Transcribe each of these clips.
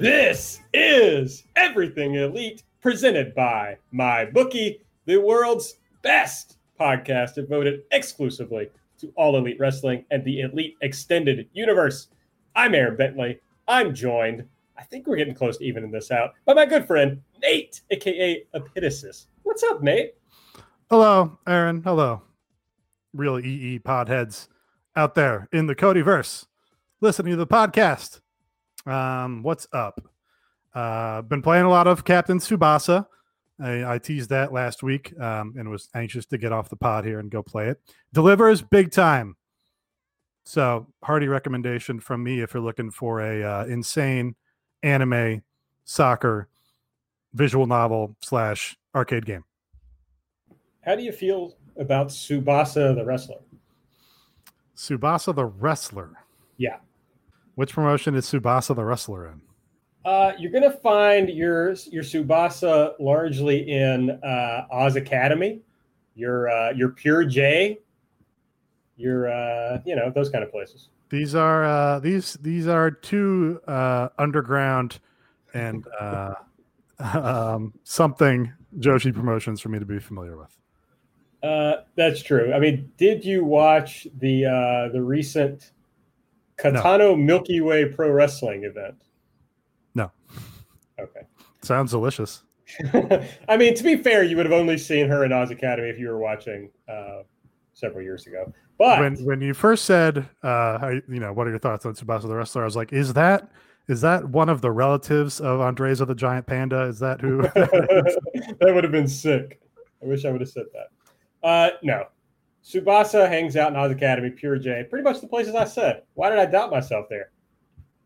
This is Everything Elite presented by MyBookie, the world's best podcast devoted exclusively to all elite wrestling and the elite extended universe. I'm Aaron Bentley. I'm joined, I think we're getting close to evening this out, by my good friend, Nate, aka Epitasis. What's up, Nate? Hello, Aaron. Hello. Real EE podheads out there in the Codyverse listening to the podcast. Um, what's up? Uh, been playing a lot of Captain Tsubasa. I, I teased that last week um, and was anxious to get off the pod here and go play it. Delivers big time. So, hearty recommendation from me if you're looking for a uh, insane anime, soccer, visual novel slash arcade game. How do you feel about Tsubasa the wrestler? Tsubasa the wrestler. Yeah. Which promotion is Tsubasa the wrestler in? Uh, you're going to find your your Tsubasa largely in uh, Oz Academy, your uh, your Pure J, your uh, you know those kind of places. These are uh, these these are two uh, underground and uh, um, something Joshi promotions for me to be familiar with. Uh, that's true. I mean, did you watch the uh, the recent Katano Milky Way Pro Wrestling event? No. Okay. Sounds delicious. I mean, to be fair, you would have only seen her in Oz Academy if you were watching uh, several years ago. But when when you first said, uh, how, you know, what are your thoughts on Tsubasa the wrestler? I was like, is that is that one of the relatives of Andres of the Giant Panda? Is that who? that would have been sick. I wish I would have said that. Uh, no, Tsubasa hangs out in Oz Academy, Pure J, pretty much the places I said. Why did I doubt myself there?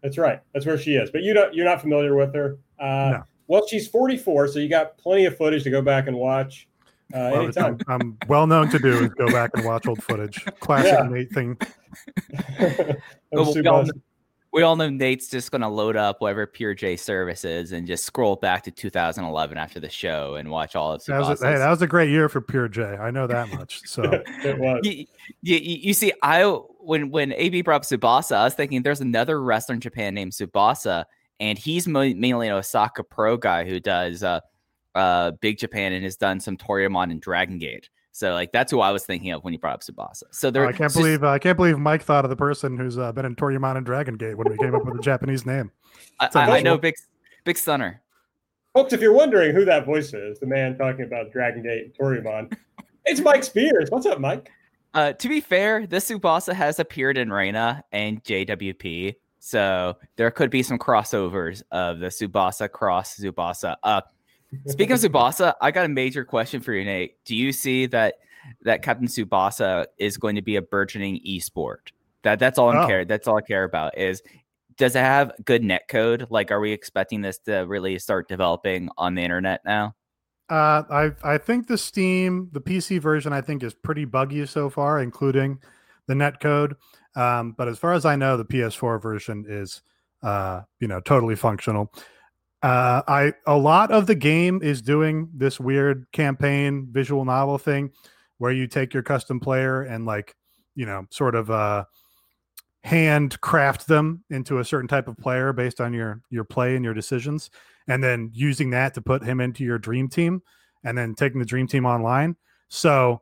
That's right. That's where she is. But you don't. You're not familiar with her. Uh, No. Well, she's 44, so you got plenty of footage to go back and watch uh, Well, anytime. I'm, I'm well known to do is go back and watch old footage. Classic Yeah. Nate thing. Of Well, we, all, Tsubasa. kn- we all know Nate's just going to load up whatever Pure J service is and just scroll back to 2011 after the show and watch all of That was a, hey, that was a great year for Pure J. I know that much. So it was. you, you, you see, I when when AB brought up Tsubasa, I was thinking there's another wrestler in Japan named Tsubasa, and he's mainly an Osaka pro guy who does uh, uh, Big Japan and has done some Toryumon and Dragon Gate. So like that's who I was thinking of when you brought up Tsubasa. So there, Oh, I can't so- believe I can't believe Mike thought of the person who's uh, been in Toryumon and Dragon Gate when we came up with a Japanese name. I, I, I know unusual. Big Big Stunner. Folks, if you're wondering who that voice is, the man talking about Dragon Gate and Toryumon, it's Mike Spears. What's up, Mike? Uh, to be fair, this Tsubasa has appeared in Reina and JWP, so there could be some crossovers of the Tsubasa cross Tsubasa. Uh, speaking of Tsubasa, I got a major question for you, Nate. Do you see that that Captain Tsubasa is going to be a burgeoning esport? That that's all I'm Oh. care. That's all I care about is. Does it have good net code? Like, are we expecting this to really start developing on the internet now? Uh, I I think the Steam, the PC version, I think is pretty buggy so far, including the netcode. Um, but as far as I know, the PS4 version is, uh, you know, totally functional. Uh, I a lot of the game is doing this weird campaign visual novel thing, where you take your custom player and like, you know, sort of uh, hand craft them into a certain type of player based on your your play and your decisions and then using that to put him into your dream team and then taking the dream team online. So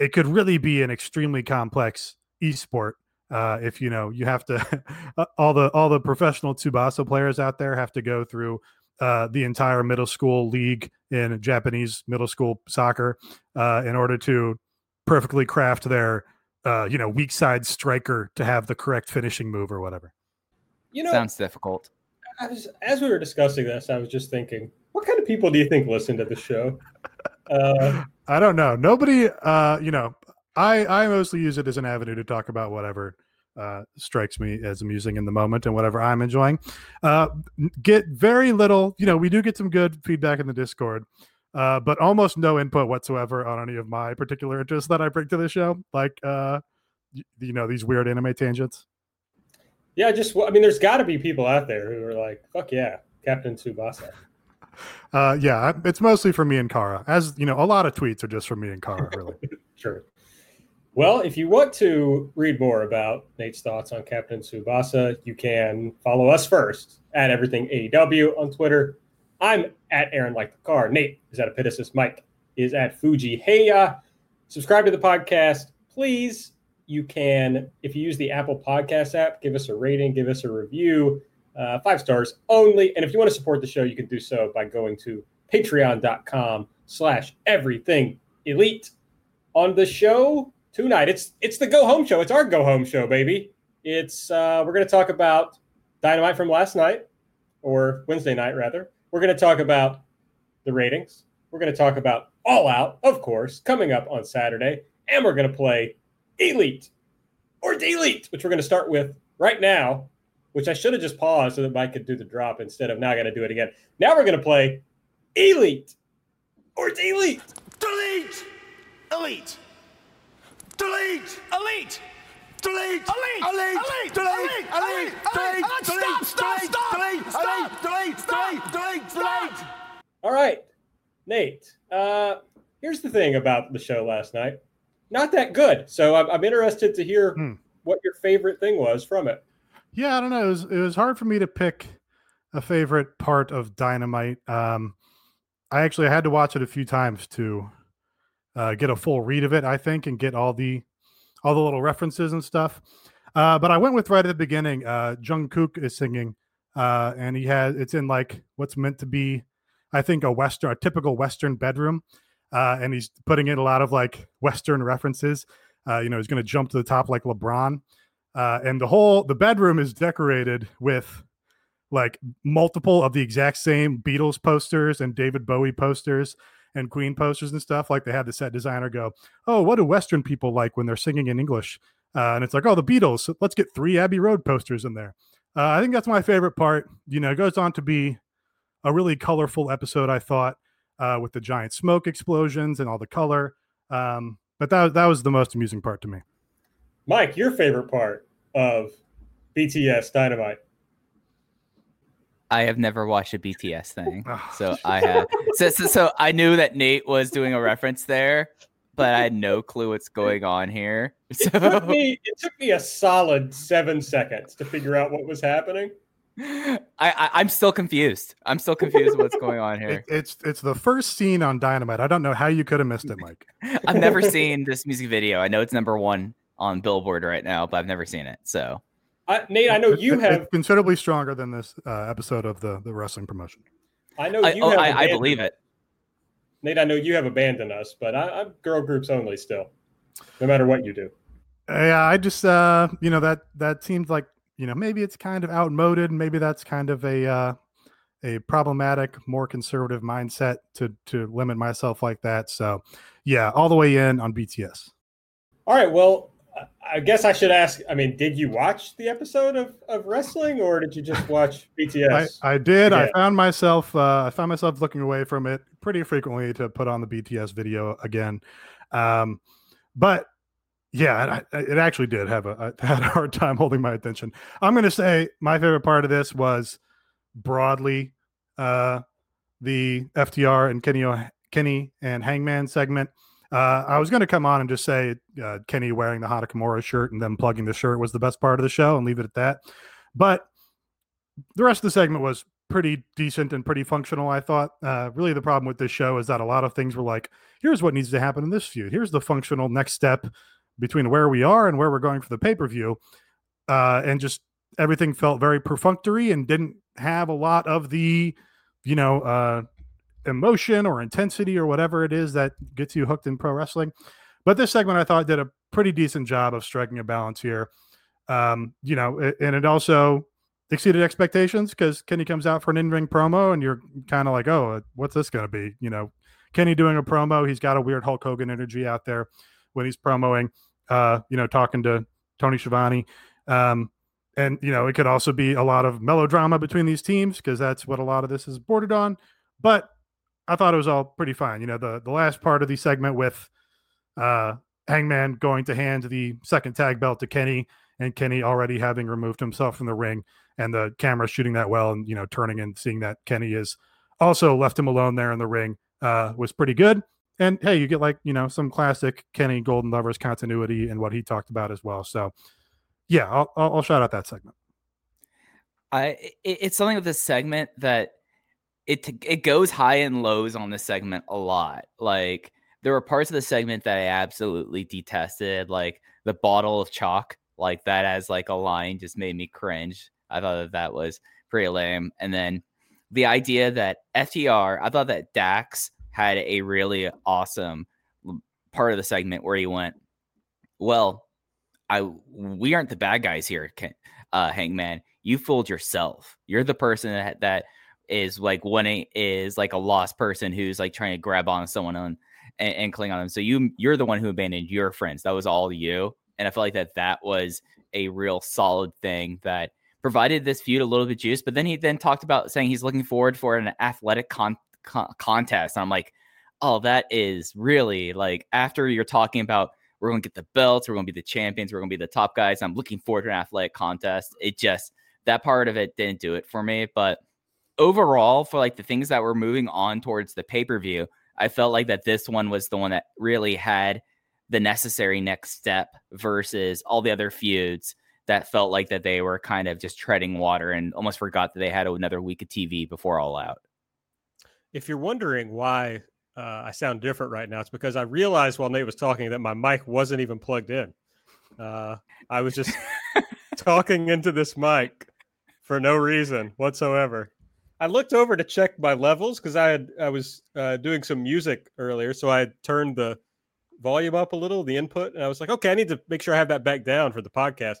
it could really be an extremely complex esport uh, if you know you have to all the all the professional Tsubasa players out there have to go through uh, the entire middle school league in Japanese middle school soccer uh, in order to perfectly craft their uh, you know weak side striker to have the correct finishing move or whatever. You know, Sounds difficult. I was, as we were discussing this, I was just thinking, what kind of people do you think listen to the show? Uh, I don't know. Nobody, uh, you know, I I mostly use it as an avenue to talk about whatever uh, strikes me as amusing in the moment and whatever I'm enjoying. Uh, get very little, you know, we do get some good feedback in the Discord, uh, but almost no input whatsoever on any of my particular interests that I bring to the show, like uh, y- you know these weird anime tangents. Yeah, just I mean, there's got to be people out there who are like, "Fuck yeah, Captain Tsubasa." Uh, yeah, it's mostly for me and Kara. As you know, a lot of tweets are just for me and Kara, really. Sure. Well, if you want to read more about Nate's thoughts on Captain Tsubasa, you can follow us first at Everything AEW on Twitter. I'm at Aaron Like the Car. Nate is at Epitasis. Mike is at Fuji Heya. Subscribe to the podcast, please. You can, if you use the Apple Podcast app, give us a rating, give us a review, uh, five stars only. And if you want to support the show, you can do so by going to patreon.com slash everything elite. On the show tonight, it's it's the go home show. It's our go home show, baby. It's uh, we're going to talk about Dynamite from last night, or Wednesday night rather. We're going to talk about the ratings. We're going to talk about All Out, of course, coming up on Saturday, and we're going to play Elite or Delete, which we're going to start with right now. Which I should have just paused so that Mike could do the drop instead of now I got to do it again. Now we're going to play Elite or Delete. Delete! Elite! Delete! Elite! Delete! Elite! Elite! Delete! Elite! Elite! Delete! Stop! Stop! Stop! Delete! Stop! Delete! Delete! Delete! Delete! All right, Nate. Uh, here's the thing about the show last night. Not that good. So I'm, I'm interested to hear Hmm. what your favorite thing was from it. Yeah, I don't know. It was, it was hard for me to pick a favorite part of Dynamite. Um, I actually had to watch it a few times to uh, get a full read of it. I think and get all the all the little references and stuff. Uh, but I went with right at the beginning. Uh, Jungkook is singing, uh, and he has it's in like what's meant to be, I think, a western, a typical Western bedroom, uh, and he's putting in a lot of like Western references. Uh, you know, he's going to jump to the top like LeBron uh, and the whole the bedroom is decorated with like multiple of the exact same Beatles posters and David Bowie posters and Queen posters and stuff. Like they had the set designer go, "Oh, what do Western people like when they're singing in English?" Uh, and it's like, "Oh, the Beatles. So let's get three Abbey Road posters in there." Uh, I think that's my favorite part. You know, it goes on to be a really colorful episode. I thought uh, with the giant smoke explosions and all the color. Um, but that that was the most amusing part to me. Mike, your favorite part of BTS Dynamite? I have never watched a BTS thing, Ah. so I have. So, so, so I knew that Nate was doing a reference there, but I had no clue what's going on here. It took me it took me a solid seven seconds to figure out what was happening. I, I, I'm still confused. I'm still confused what's going on It, here. it's it's the first scene on Dynamite. I don't know how you could have missed it, Mike. I've never seen this music video. I know it's number one on Billboard right now, but I've never seen it. So I, Nate, I know It- you it- have. it's considerably stronger than this uh, episode of the the wrestling promotion. I know I, you oh, have. I, I believe it. Nate, I know you have abandoned us, but I, I'm girl groups only still, no matter what you do. Yeah, I just uh, you know that that seems like you know maybe it's kind of outmoded. Maybe that's kind of a uh, a problematic, more conservative mindset to to limit myself like that. So yeah, all the way in on BTS. All right. Well, I- guess I should ask. I mean, did you watch the episode of, of wrestling, or did you just watch BTS? I, I did. I found myself uh, I found myself looking away from it pretty frequently to put on the BTS video again. Um, but yeah, it, it actually did have a I had a hard time holding my attention. I'm going to say my favorite part of this was broadly uh, the FTR and Kenny Kenny and Hangman segment. Uh, I was going to come on and just say uh, Kenny wearing the Hana Kimura shirt and then plugging the shirt was the best part of the show and leave it at that. But the rest of the segment was pretty decent and pretty functional. I thought. Uh, really, the problem with this show is that a lot of things were like, "Here's what needs to happen in this feud. Here's the functional next step between where we are and where we're going for the pay per view," uh, and just everything felt very perfunctory and didn't have a lot of the, you know, uh, emotion or intensity or whatever it is that gets you hooked in pro wrestling. But this segment, I thought, did a pretty decent job of striking a balance here. Um, you know, and it also exceeded expectations because Kenny comes out for an in-ring promo, and you're kind of like, "Oh, what's this going to be?" You know, Kenny doing a promo. He's got a weird Hulk Hogan energy out there when he's promoing. Uh, you know, talking to Tony Schiavone. Um, and you know, it could also be a lot of melodrama between these teams because that's what a lot of this is bordered on. But I thought it was all pretty fine. You know, the the last part of the segment with uh Hangman going to hand the second tag belt to Kenny, and Kenny already having removed himself from the ring, and the camera shooting that well, and you know, turning and seeing that Kenny is also left him alone there in the ring uh, was pretty good. And hey, you get like you know some classic Kenny Golden Lovers continuity and what he talked about as well. So yeah, I'll, I'll, shout out that segment. I it, it's something with this segment that it it goes high and lows on this segment a lot. Like there were parts of the segment that I absolutely detested, like the bottle of chalk, like that as like a line just made me cringe. I thought that that was pretty lame. And then the idea that FTR, I thought that Dax had a really awesome part of the segment where he went, "Well, I we aren't the bad guys here, uh, Hangman. You fooled yourself. You're the person that that is like when it is like a lost person who's like trying to grab on someone and, and cling on them. So you you're the one who abandoned your friends. That was all you. And I felt like that that was a real solid thing that provided this feud a little bit juice. But then he then talked about saying he's looking forward for an athletic con- con- contest. And I'm like, oh, that is really like after you're talking about we're going to get the belts, we're going to be the champions, we're going to be the top guys. I'm looking forward to an athletic contest. It just that part of it didn't do it for me. But overall, for like the things that were moving on towards the pay per view, I felt like that this one was the one that really had the necessary next step versus all the other feuds that felt like that they were kind of just treading water and almost forgot that they had another week of TV before All Out. If you're wondering why uh, I sound different right now, it's because I realized while Nate was talking that my mic wasn't even plugged in. Uh, I was just talking into this mic for no reason whatsoever. I looked over to check my levels because I had I was uh, doing some music earlier, so I turned the volume up a little, the input, and I was like, okay, I need to make sure I have that back down for the podcast.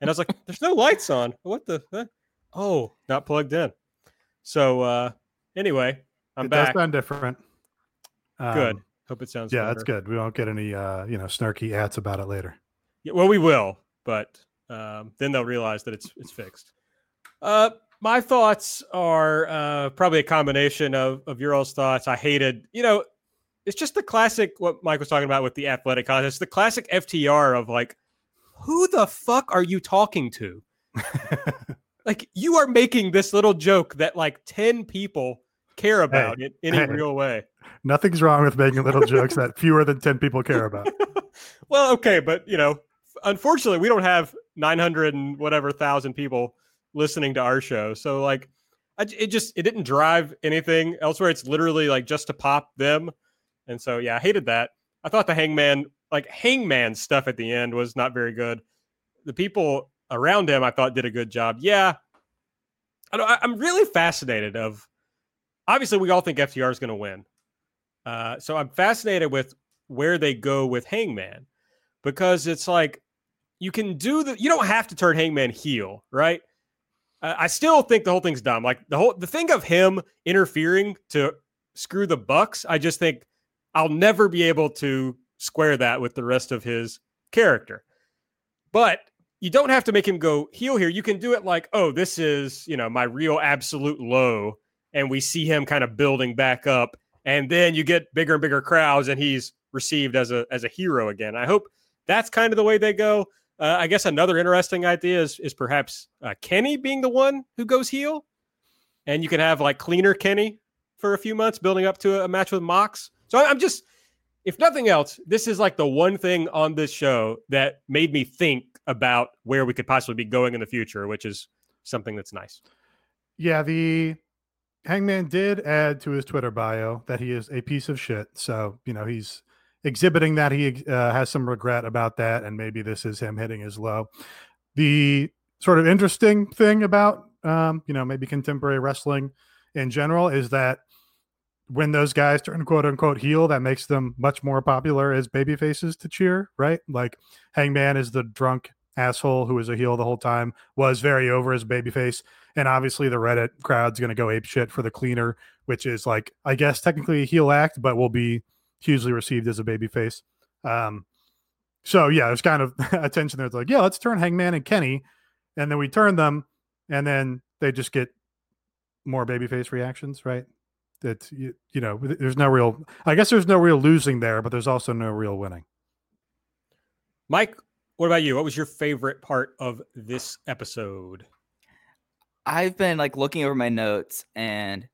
And I was like, there's no lights on. What the? Huh? Oh, not plugged in. So uh anyway, I'm it back. Does sound different. Um, good. Hope it sounds. Yeah, better. that's good. We won't get any uh you know snarky ads about it later. Yeah, well, we will, but um, then they'll realize that it's it's fixed. Uh, my thoughts are uh, probably a combination of of your all's thoughts. I hated, you know, it's just the classic what Mike was talking about with the athletic contest, the classic FTR of like, who the fuck are you talking to? like you are making this little joke that like 10 people care about hey, in any hey, real way. Nothing's wrong with making little jokes that fewer than 10 people care about. well, okay, but you know, unfortunately, we don't have 900 and whatever thousand people listening to our show. So like I, it just it didn't drive anything elsewhere. It's literally like just to pop them. And so yeah, I hated that. I thought the hangman like hangman stuff at the end was not very good. The people around him I thought did a good job. Yeah. I I'm really fascinated of obviously we all think FTR is going to win. Uh, so I'm fascinated with where they go with Hangman because it's like you can do the you don't have to turn Hangman heel, right? Uh, I still think the whole thing's dumb. Like the whole the thing of him interfering to screw the Bucks, I just think I'll never be able to square that with the rest of his character. But you don't have to make him go heel here. You can do it like, oh, this is, you know, my real absolute low. And we see him kind of building back up. And then you get bigger and bigger crowds and he's received as a as a hero again. I hope that's kind of the way they go. Uh, I guess another interesting idea is is perhaps uh, Kenny being the one who goes heel, and you can have like cleaner Kenny for a few months, building up to a, a match with Mox. So I'm just, if nothing else, this is like the one thing on this show that made me think about where we could possibly be going in the future, which is something that's nice. Yeah, the Hangman did add to his Twitter bio that he is a piece of shit. So you know he's exhibiting that he uh, has some regret about that, and maybe this is him hitting his low. The sort of interesting thing about um, you know maybe contemporary wrestling in general is that when those guys turn quote unquote heel, that makes them much more popular as baby faces to cheer, right? Like Hangman is the drunk asshole who was a heel the whole time, was very over as babyface. And obviously the Reddit crowd's gonna go ape shit for the cleaner, which is like, I guess technically a heel act, but will be hugely received as a babyface. Um, so yeah, there's kind of attention there. It's like, yeah, let's turn Hangman and Kenny, and then we turn them, and then they just get more babyface reactions, right? That you, you know, there's no real. I guess there's no real losing there, but there's also no real winning. Mike, what about you? What was your favorite part of this episode? I've been like looking over my notes, and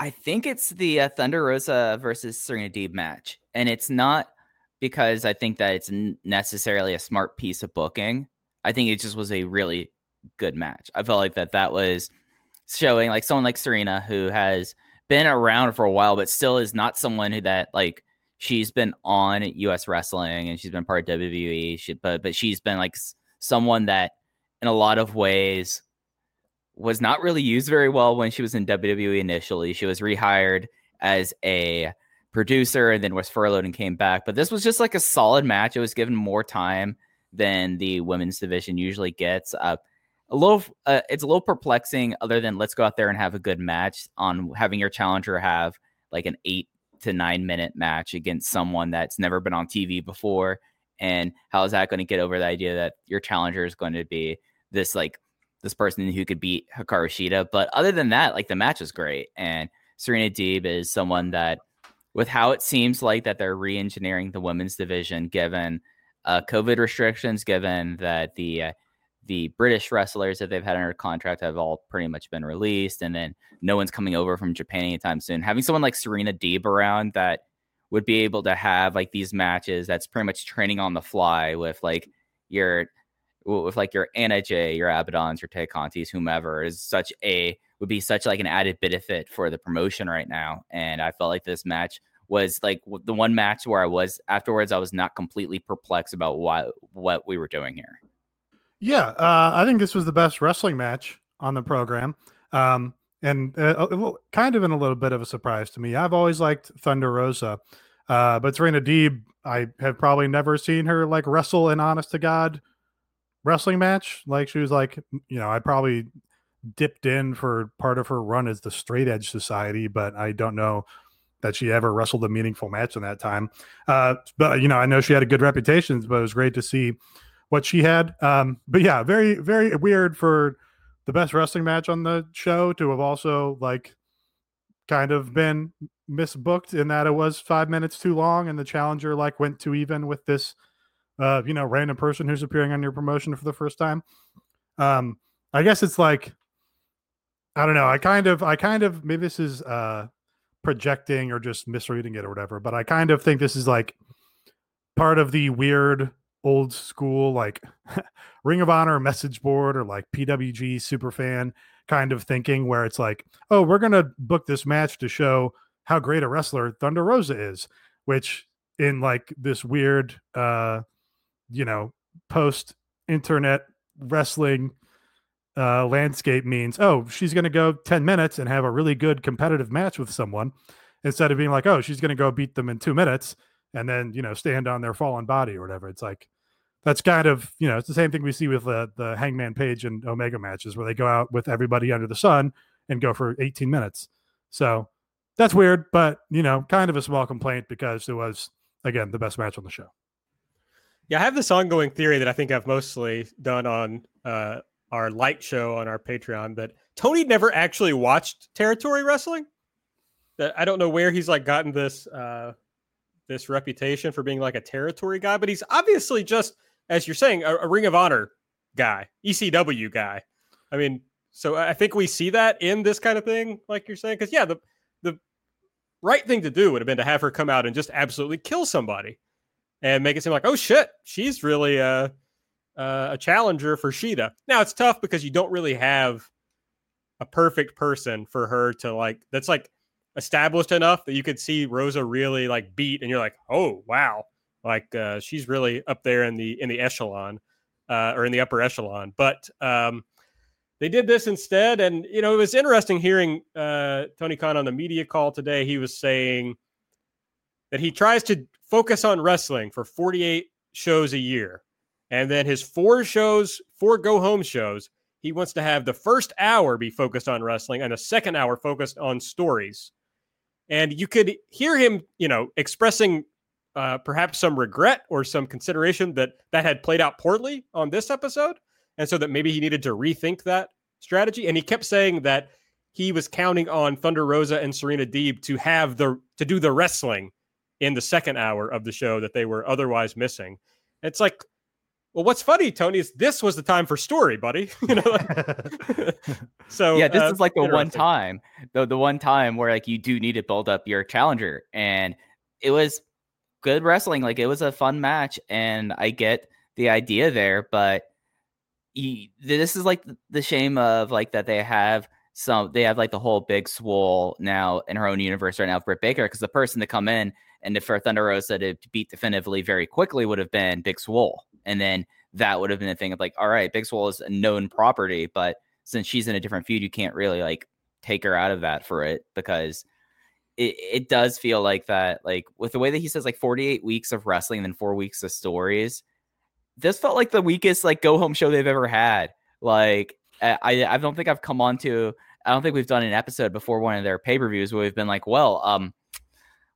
I think it's the uh, Thunder Rosa versus Serena Deeb match, and it's not because I think that it's necessarily a smart piece of booking. I think it just was a really good match. I felt like that that was showing like someone like Serena who has been around for a while, but still is not someone who that like she's been on U.S. wrestling and she's been part of WWE. She, but but she's been like someone that in a lot of ways was not really used very well when she was in WWE initially. She was rehired as a producer and then was furloughed and came back. But this was just like a solid match. It was given more time than the women's division usually gets. Uh, a little, uh, it's a little perplexing. Other than let's go out there and have a good match on having your challenger have like an eight to nine minute match against someone that's never been on TV before. And how is that going to get over the idea that your challenger is going to be this like this person who could beat Hikaru Shida? But other than that, like the match is great. And Serena Deeb is someone that with how it seems like that they're re-engineering the women's division given uh, COVID restrictions, given that the uh, the British wrestlers that they've had under contract have all pretty much been released, and then no one's coming over from Japan anytime soon. Having someone like Serena Deeb around that would be able to have like these matches that's pretty much training on the fly with like your with like your Anna Jay, your Abadons, your Tay Contis, whomever is such a would be such like an added benefit for the promotion right now. And I felt like this match was like the one match where I was afterwards, I was not completely perplexed about what what we were doing here. Yeah, uh, I think this was the best wrestling match on the program, um, and uh, kind of in a little bit of a surprise to me. I've always liked Thunder Rosa, uh, but Serena Deeb, I have probably never seen her like wrestle an honest to god wrestling match. Like she was like, you know, I probably dipped in for part of her run as the Straight Edge Society, but I don't know that she ever wrestled a meaningful match in that time. Uh, but you know, I know she had a good reputation, but it was great to see what she had. Um, but yeah, very very weird for the best wrestling match on the show to have also like kind of been misbooked in that it was five minutes too long and the challenger like went too even with this uh you know random person who's appearing on your promotion for the first time um i guess it's like I don't know. I kind of, I kind of, maybe this is uh projecting or just misreading it or whatever, but I kind of think this is like part of the weird old school like Ring of Honor message board or like PWG super fan kind of thinking where it's like, oh, we're gonna book this match to show how great a wrestler Thunder Rosa is, which in like this weird uh you know post internet wrestling uh, landscape means, oh, she's going to go 10 minutes and have a really good competitive match with someone instead of being like, oh, she's going to go beat them in two minutes and then, you know, stand on their fallen body or whatever. It's like, that's kind of, you know, it's the same thing we see with the, the Hangman Page and Omega matches where they go out with everybody under the sun and go for 18 minutes. So that's weird, but, you know, kind of a small complaint because it was, again, the best match on the show. Yeah, I have this ongoing theory that I think I've mostly done on uh, our light show on our Patreon that Tony never actually watched territory wrestling. That I don't know where he's like gotten this uh this reputation for being like a territory guy, but he's obviously just as you're saying a, a Ring of Honor guy, ECW guy. I mean, so I think we see that in this kind of thing, like you're saying, because yeah, the the right thing to do would have been to have her come out and just absolutely kill somebody and make it seem like, oh shit, she's really uh, a challenger for Shida. Now it's tough because you don't really have a perfect person for her to like. That's like established enough that you could see Rosa really like beat, and you're like, oh wow, like uh, she's really up there in the in the echelon uh, or in the upper echelon. But um, they did this instead, and you know it was interesting hearing uh, Tony Khan on the media call today. He was saying that he tries to focus on wrestling for 48 shows a year and then his four shows, four go home shows, he wants to have the first hour be focused on wrestling and the second hour focused on stories. And you could hear him, you know, expressing uh, perhaps some regret or some consideration that that had played out poorly on this episode, and so that maybe he needed to rethink that strategy. And he kept saying that he was counting on Thunder Rosa and Serena Deeb to have the to do the wrestling in the second hour of the show that they were otherwise missing. It's like, well, what's funny, Tony, is this was the time for story, buddy. you know, like, so yeah, this uh, is like the one time, the the one time where like you do need to build up your challenger, and it was good wrestling. Like it was a fun match, and I get the idea there, but you, this is like the shame of like that they have some they have like the whole big swole now in her own universe right now Britt Baker because the person to come in and if for Thunder Rosa to beat definitively very quickly would have been Big Swole, and then that would have been a thing of like, all right, Big Swole is a known property, but since she's in a different feud, you can't really like take her out of that for it because it, it does feel like that, like with the way that he says like 48 weeks of wrestling and then four weeks of stories. This felt like the weakest like go home show they've ever had. Like I I don't think I've come on to I don't think we've done an episode before one of their pay per views where we've been like, well, um,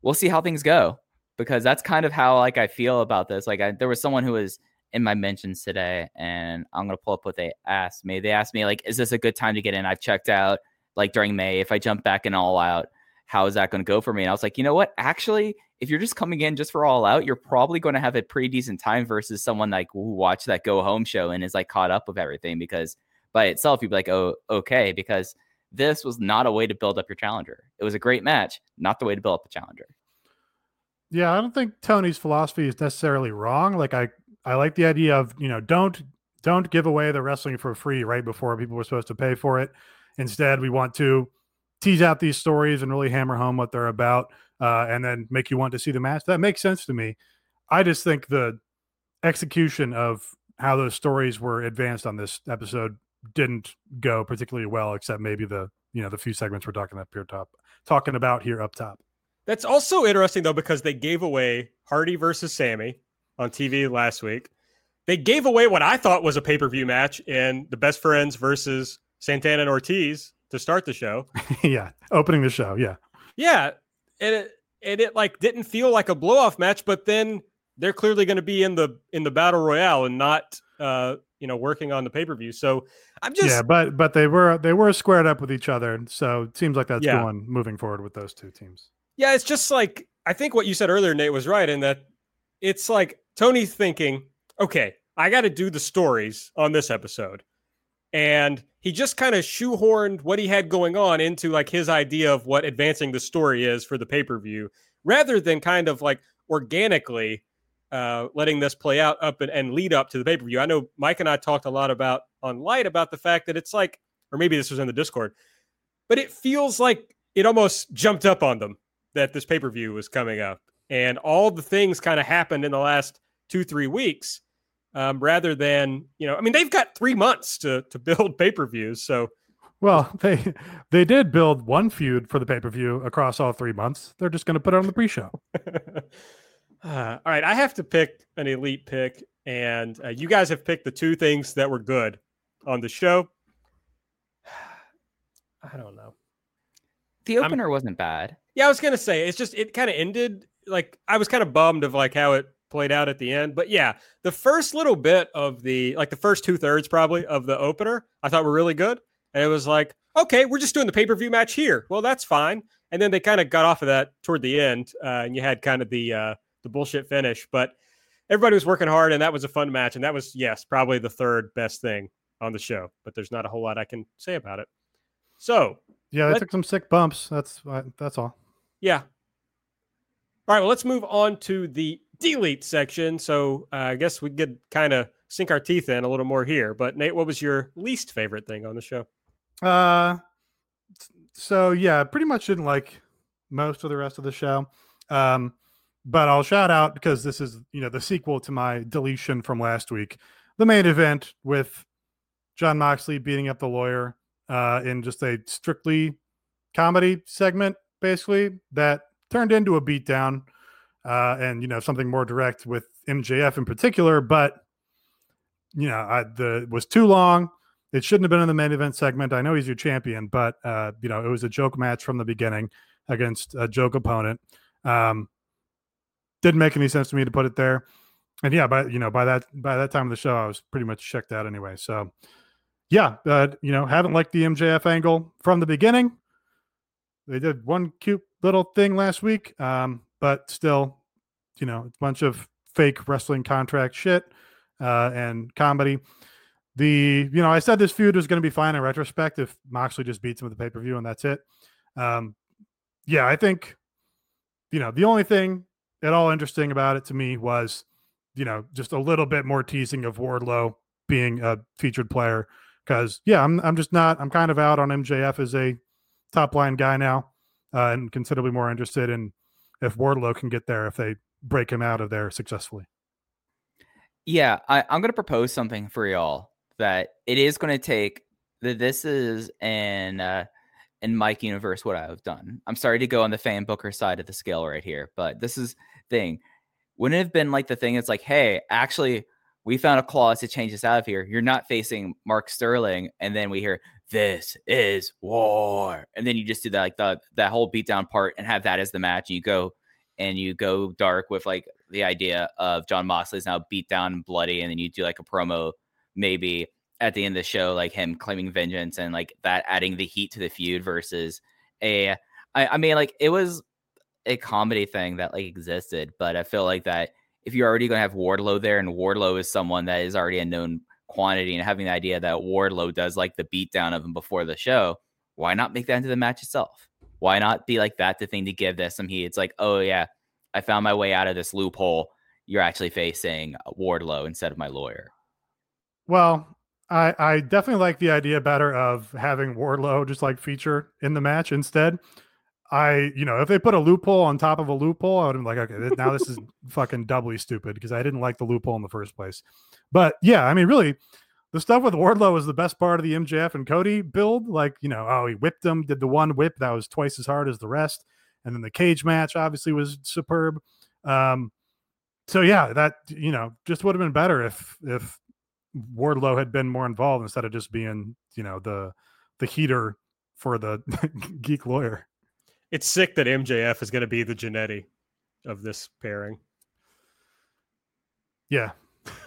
we'll see how things go because that's kind of how like I feel about this. Like I, there was someone who was in my mentions today, and I'm gonna pull up what they asked me. They asked me like, is this a good time to get in? I've checked out like during May. If I jump back in all out, how is that to go for me? And I was like, you know what? Actually, if you're just coming in just for all out, you're probably to have a pretty decent time versus someone like who watched that go home show and is like caught up with everything because by itself you'd be like, oh, okay, because this was not a way to build up your challenger. It was a great match, not the way to build up a challenger. Yeah, I don't think Tony's philosophy is necessarily wrong. Like I, I like the idea of you know don't don't give away the wrestling for free right before people were supposed to pay for it. Instead, we want to tease out these stories and really hammer home what they're about, uh, and then make you want to see the match. That makes sense to me. I just think the execution of how those stories were advanced on this episode didn't go particularly well, except maybe the you know the few segments we're talking up here top talking about here up top. That's also interesting though because they gave away Hardy versus Sammy on TV last week. They gave away what I thought was a pay per view match in the Best Friends versus Santana and Ortiz to start the show. yeah, opening the show. Yeah, yeah, and it and it like didn't feel like a blow off match, but then they're clearly going to be in the in the battle royale and not uh you know working on the pay per view. So I'm just yeah, but but they were they were squared up with each other, so it seems like that's Yeah. going moving forward with those two teams. Yeah, it's just like I think what you said earlier, Nate, was right in that it's like Tony's thinking, okay, I got to do the stories on this episode. And he just kind of shoehorned what he had going on into like his idea of what advancing the story is for the pay per view, rather than kind of like organically uh, letting this play out up and, and lead up to the pay per view. I know Mike and I talked a lot about on Light about the fact that it's like, or maybe this was in the Discord, but it feels like it almost jumped up on them that this pay per view was coming up, and all the things kind of happened in the last two three weeks, um, rather than you know, I mean, they've got three months to to build pay per views, so Well, they they did build one feud for the pay per view across all three months. They're just going to put it on the pre show. Uh, all right, I have to pick an elite pick, and uh, you guys have picked the two things that were good on the show. I don't know. The I'm- opener wasn't bad. Yeah, I was gonna say it's just it kind of ended like I was kind of bummed of like how it played out at the end. But yeah, the first little bit of the like the first two thirds probably of the opener I thought were really good, and it was like okay, we're just doing the pay per view match here. Well, that's fine. And then they kind of got off of that toward the end, uh, and you had kind of the uh, the bullshit finish. But everybody was working hard, and that was a fun match, and that was yes probably the third best thing on the show. But there's not a whole lot I can say about it. So Yeah, they took some sick bumps. That's uh, that's all. Yeah. All right. Well, let's move on to the delete section. So uh, I guess we could kind of sink our teeth in a little more here. But Nate, what was your least favorite thing on the show? Uh, so yeah, pretty much didn't like most of the rest of the show. Um, but I'll shout out because this is you know the sequel to my deletion from last week, the main event with Jon Moxley beating up the lawyer uh, in just a strictly comedy segment, basically that turned into a beatdown, uh, and you know something more direct with MJF in particular, but. You know, I, the was too long. It shouldn't have been in the main event segment. I know he's your champion, but uh, you know it was a joke match from the beginning against a joke opponent. Um, didn't make any sense to me to put it there. And yeah, by you know by that by that time of the show, I was pretty much checked out anyway. So yeah, but you know haven't liked the MJF angle from the beginning. They did one cute little thing last week, um, but still, you know, a bunch of fake wrestling contract shit uh, and comedy. The you know I said this feud was going to be fine in retrospect if Moxley just beats him at the pay per view and that's it. Um, yeah, I think you know the only thing at all interesting about it to me was you know just a little bit more teasing of Wardlow being a featured player because yeah I'm I'm just not I'm kind of out on MJF as a top line guy now uh, and considerably more interested in if Wardlow can get there if they break him out of there successfully. Yeah, I, I'm going to propose something for y'all that it is going to take that this is an uh, in Mike universe what I've done. I'm sorry to go on the fan booker side of the scale right here, but this is thing. Wouldn't have been like the thing? It's like, hey, actually, we found a clause to change this out of here. You're not facing Mark Sterling, and then we hear this is war, and then you just do that like the that whole beatdown part and have that as the match, and you go and you go dark with like the idea of Jon Moxley's now beat down and bloody, and then you do like a promo maybe at the end of the show, like him claiming vengeance and like that adding the heat to the feud versus a I, I mean like it was a comedy thing that like existed, but I feel like that if you're already gonna have Wardlow there and Wardlow is someone that is already a known quantity and having the idea that Wardlow does like the beatdown of him before the show, why not make that into the match itself? Why not be like that the thing to give this some heat? It's like, oh yeah, I found my way out of this loophole. You're actually facing Wardlow instead of my lawyer. Well, I I definitely like the idea better of having Wardlow just like feature in the match instead. I, you know, if they put a loophole on top of a loophole, I would have been like, okay, now this is fucking doubly stupid because I didn't like the loophole in the first place. But yeah, I mean, really, the stuff with Wardlow was the best part of the MJF and Cody build. Like, you know, oh, he whipped him, did the one whip that was twice as hard as the rest, and then the cage match obviously was superb. Um, so yeah, that you know just would have been better if if Wardlow had been more involved instead of just being, you know, the the heater for the geek lawyer. It's sick that MJF is going to be the Jannetty of this pairing. Yeah.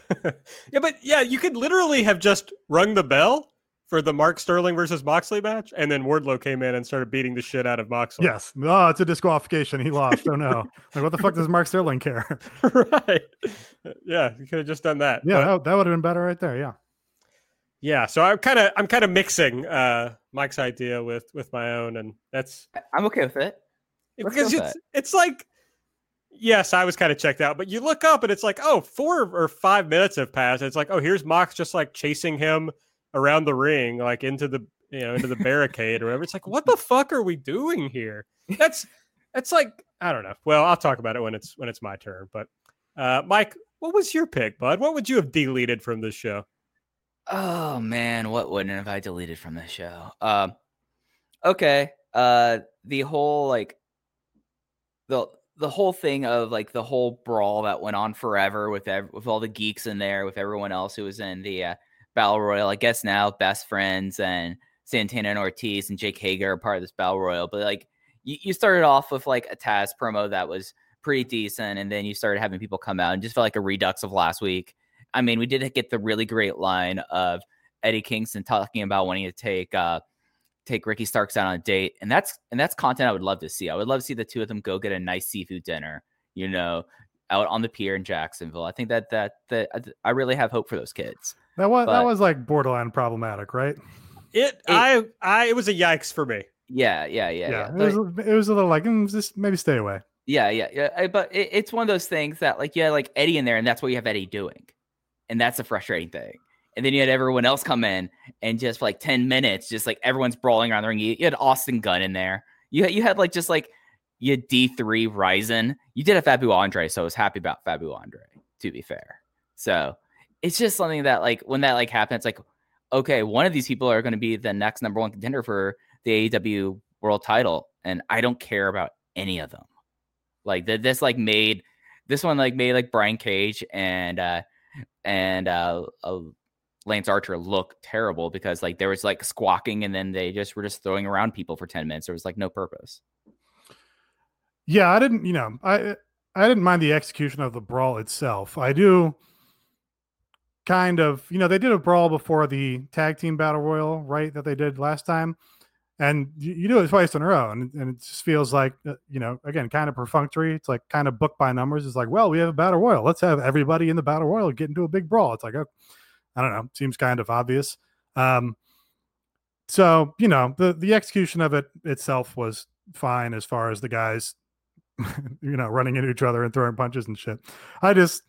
yeah, but yeah, you could literally have just rung the bell for the Mark Sterling versus Moxley match, and then Wardlow came in and started beating the shit out of Moxley. Yes. Oh, it's a disqualification. He lost. oh no. Like, what the fuck does Mark Sterling care? right. Yeah, you could have just done that. Yeah, but, that, that would have been better right there. Yeah. Yeah. So I'm kind of I'm kind of mixing uh Mike's idea with with my own, and that's I'm okay with it. Because it's it's like yes, I was kind of checked out, but you look up and it's like, oh, four or five minutes have passed. It's like, oh, here's Mox just like chasing him around the ring, like into the you know into the barricade or whatever. It's like, what the fuck are we doing here? That's that's like I don't know. Well, I'll talk about it when it's when it's my turn. But uh, Mike, what was your pick, bud? What would you have deleted from this show? Oh man, what wouldn't have I deleted from this show? Um, okay, uh, the whole like the the whole thing of like the whole brawl that went on forever with ev- with all the geeks in there, with everyone else who was in the uh, battle royal. I guess now best friends and Santana and Ortiz and Jake Hager are part of this battle royal. But like you, you started off with like a Taz promo that was pretty decent, and then you started having people come out and just felt like a redux of last week. I mean, we did get the really great line of Eddie Kingston talking about wanting to take uh take Ricky Starks out on a date, and that's and that's content I would love to see. I would love to see the two of them go get a nice seafood dinner. You know, out on the pier in Jacksonville. I think that that that I really have hope for those kids. That was but, that was like borderline problematic, right? It, it, I I it was a yikes for me. Yeah, yeah, yeah, yeah. yeah. It, was, it was a little like mm, just maybe stay away. Yeah, yeah, yeah. But it, it's one of those things that like yeah, like Eddie in there, and that's what you have Eddie doing, and that's a frustrating thing. And then you had everyone else come in, and just for like ten minutes, just like everyone's brawling around the ring. You, you had Austin Gunn in there. You had, you had like just like you had D three Ryzen. You did a Fabu Andre, so I was happy about Fabu Andre. To be fair, so it's just something that like when that like happens, like okay, one of these people are going to be the next number one contender for the AEW World Title, and I don't care about any of them. Like that, this like made this one like made like Brian Cage and uh and uh, uh Lance Archer look terrible because like there was like squawking and then they just were just throwing around people for 10 minutes. There was like no purpose. Yeah, I didn't, you know, I I didn't mind the execution of the brawl itself. I do kind of, you know, they did a brawl before the tag team battle royal, right? That they did last time. And you, do it twice in a row. And, and it just feels like, uh, you know, again, kind of perfunctory. It's like kind of book by numbers. It's like, well, we have a battle royal. Let's have everybody in the battle royal get into a big brawl. It's like, oh, I don't know. Seems kind of obvious. Um, so, you know, the, the execution of it itself was fine as far as the guys, you know, running into each other and throwing punches and shit. I just,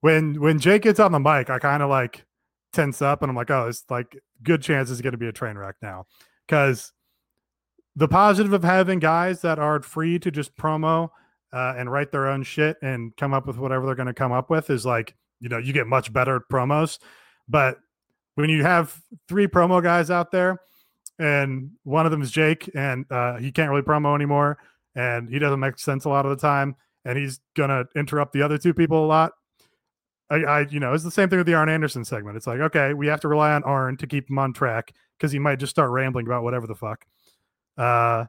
when when Jake gets on the mic, I kind of like tense up and I'm like, oh, it's like good chance it's going to be a train wreck now. Because the positive of having guys that are free to just promo uh, and write their own shit and come up with whatever they're going to come up with is like, you know, you get much better promos. But when you have three promo guys out there and one of them is Jake and uh, he can't really promo anymore and he doesn't make sense a lot of the time and he's going to interrupt the other two people a lot I, I, you know, it's the same thing with the Arn Anderson segment. It's like, okay, we have to rely on Arn to keep him on track because he might just start rambling about whatever the fuck. Uh,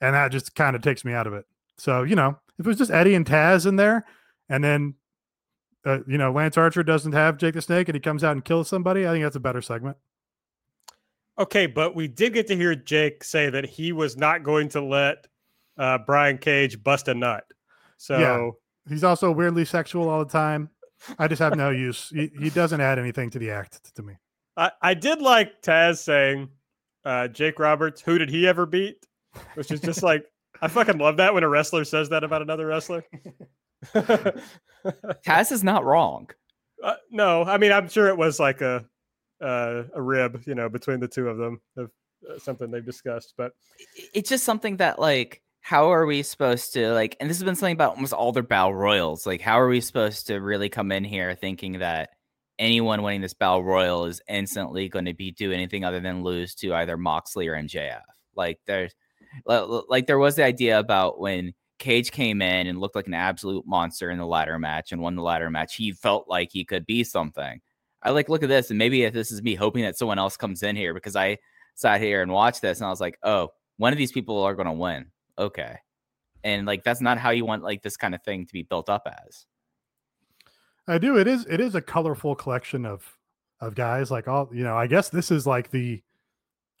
and that just kind of takes me out of it. So, you know, if it was just Eddie and Taz in there, and then, uh, you know, Lance Archer doesn't have Jake the Snake and he comes out and kills somebody, I think that's a better segment. Okay, but we did get to hear Jake say that he was not going to let uh, Brian Cage bust a nut. So yeah. he's also weirdly sexual all the time. I just have no use. He, he doesn't add anything to the act to me. I, I did like Taz saying, uh, Jake Roberts, who did he ever beat? Which is just like, I fucking love that when a wrestler says that about another wrestler. Taz is not wrong. Uh, no, I mean, I'm sure it was like a uh, a rib, you know, between the two of them of uh, something they've discussed. But it's just something that like how are we supposed to like and this has been something about almost all their battle royals like how are we supposed to really come in here thinking that anyone winning this battle royal is instantly going to be do anything other than lose to either moxley or mjf like there's like there was the idea about when cage came in and looked like an absolute monster in the ladder match and won the ladder match he felt like he could be something. I like look at this and maybe if this is me hoping that someone else comes in here because i sat here and watched this and i was like oh one of these people are going to win okay. And like that's not how you want like this kind of thing to be built up as. I do it is it is a colorful collection of of guys like all you know i guess this is like the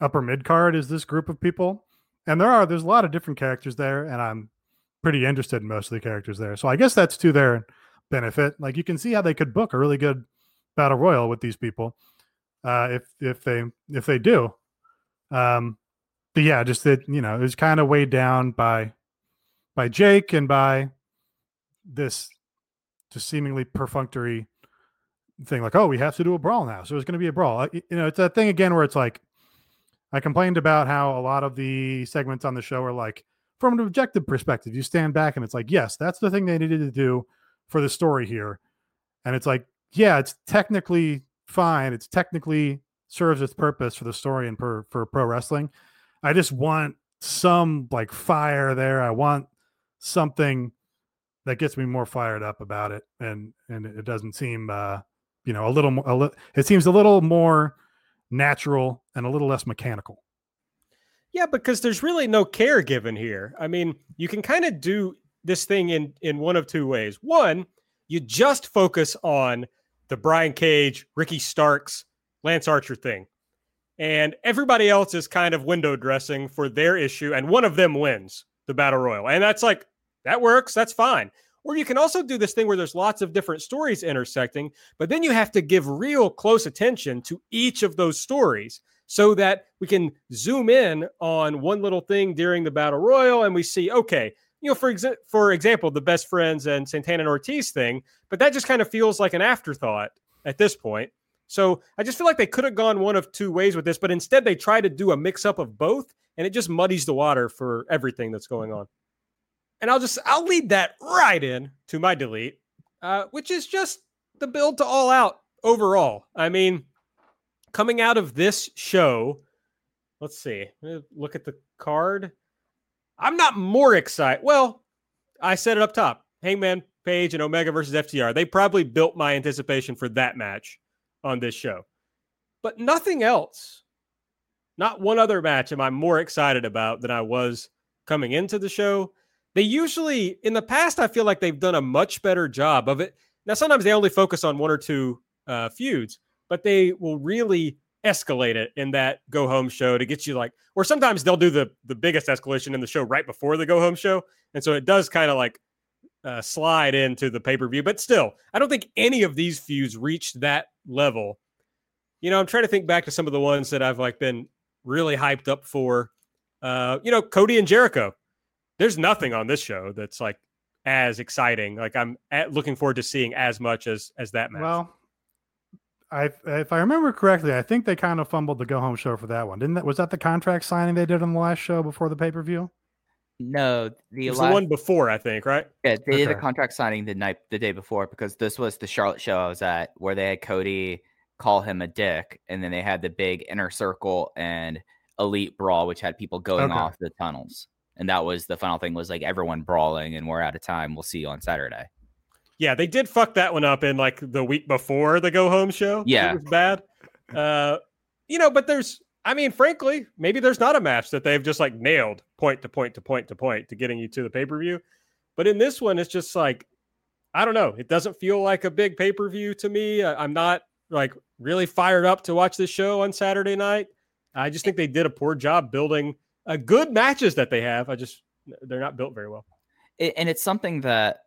upper mid card is this group of people and there are there's a lot of different characters there and i'm pretty interested in most of the characters there so i guess that's to their benefit like you can see how they could book a really good battle royal with these people uh if if they if they do um but yeah, just that you know it was kind of weighed down by by Jake and by this just seemingly perfunctory thing like oh we have to do a brawl now so there's going to be a brawl. You know it's that thing again where it's like i complained about how a lot of the segments on the show are like from an objective perspective you stand back and it's like yes that's the thing they needed to do for the story here. And it's like yeah it's technically fine it's technically serves its purpose for the story and for for pro wrestling I just want some like fire there. I want something that gets me more fired up about it, and and it doesn't seem, uh, you know, a little more. A li- it seems a little more natural and a little less mechanical. Yeah, because there's really no care given here. I mean, you can kind of do this thing in in one of two ways. One, you just focus on the Brian Cage, Ricky Starks, Lance Archer thing and everybody else is kind of window dressing for their issue, and one of them wins the battle royal, and that's like that works. That's fine. Or you can also do this thing where there's lots of different stories intersecting, but then you have to give real close attention to each of those stories so that we can zoom in on one little thing during the battle royal and we see, okay, you know, for exa- for example, the best friends and Santana and Ortiz thing, but that just kind of feels like an afterthought at this point. So I just feel like they could have gone one of two ways with this, but instead they try to do a mix up of both, and it just muddies the water for everything that's going on. And I'll just I'll lead that right in to my delete, uh, which is just the build to all out overall. I mean, coming out of this show, let's see, look at the card. I'm not more excited. Well, I said it up top. Hangman Page and Omega versus FTR. They probably built my anticipation for that match on this show. But nothing else, not one other match am I more excited about than I was coming into the show. they usually in the past I feel like they've done a much better job of it. Now sometimes they only focus on one or two uh, feuds, but they will really escalate it in that go home show to get you like or sometimes they'll do the the biggest escalation in the show right before the go home show and so it does kind of like uh, slide into the pay-per-view but still i don't think any of these feuds reached that level. You know i'm trying to think back to some of the ones that i've like been really hyped up for. Uh you know cody and jericho. There's nothing on this show that's like as exciting. Like i'm at, looking forward to seeing as much as as that match. Well, I if I remember correctly, I think they kind of fumbled the go home show for that one. Didn't that was that the contract signing they did on the last show before the pay per view? No, it the was last, the one before i think right yeah, they did a Okay. contract signing the night the day before because this was the Charlotte show I was at where they had Cody call him a dick, and then they had the big inner circle and elite brawl, which had people going Okay. off the tunnels. And that was the final thing was like everyone brawling, and we're out of time. We'll see you on Saturday. Yeah, they did fuck that one up in like the week before the go home show. Yeah. It was bad. Uh, you know, but there's, I mean, frankly, maybe there's not a match that they've just like nailed point to point to point to point to getting you to the pay per view. But in this one, it's just like, I don't know. It doesn't feel like a big pay per view to me. I'm not like really fired up to watch this show on Saturday night. I just think they did a poor job building uh, good matches that they have. I just, they're not built very well. and it's something that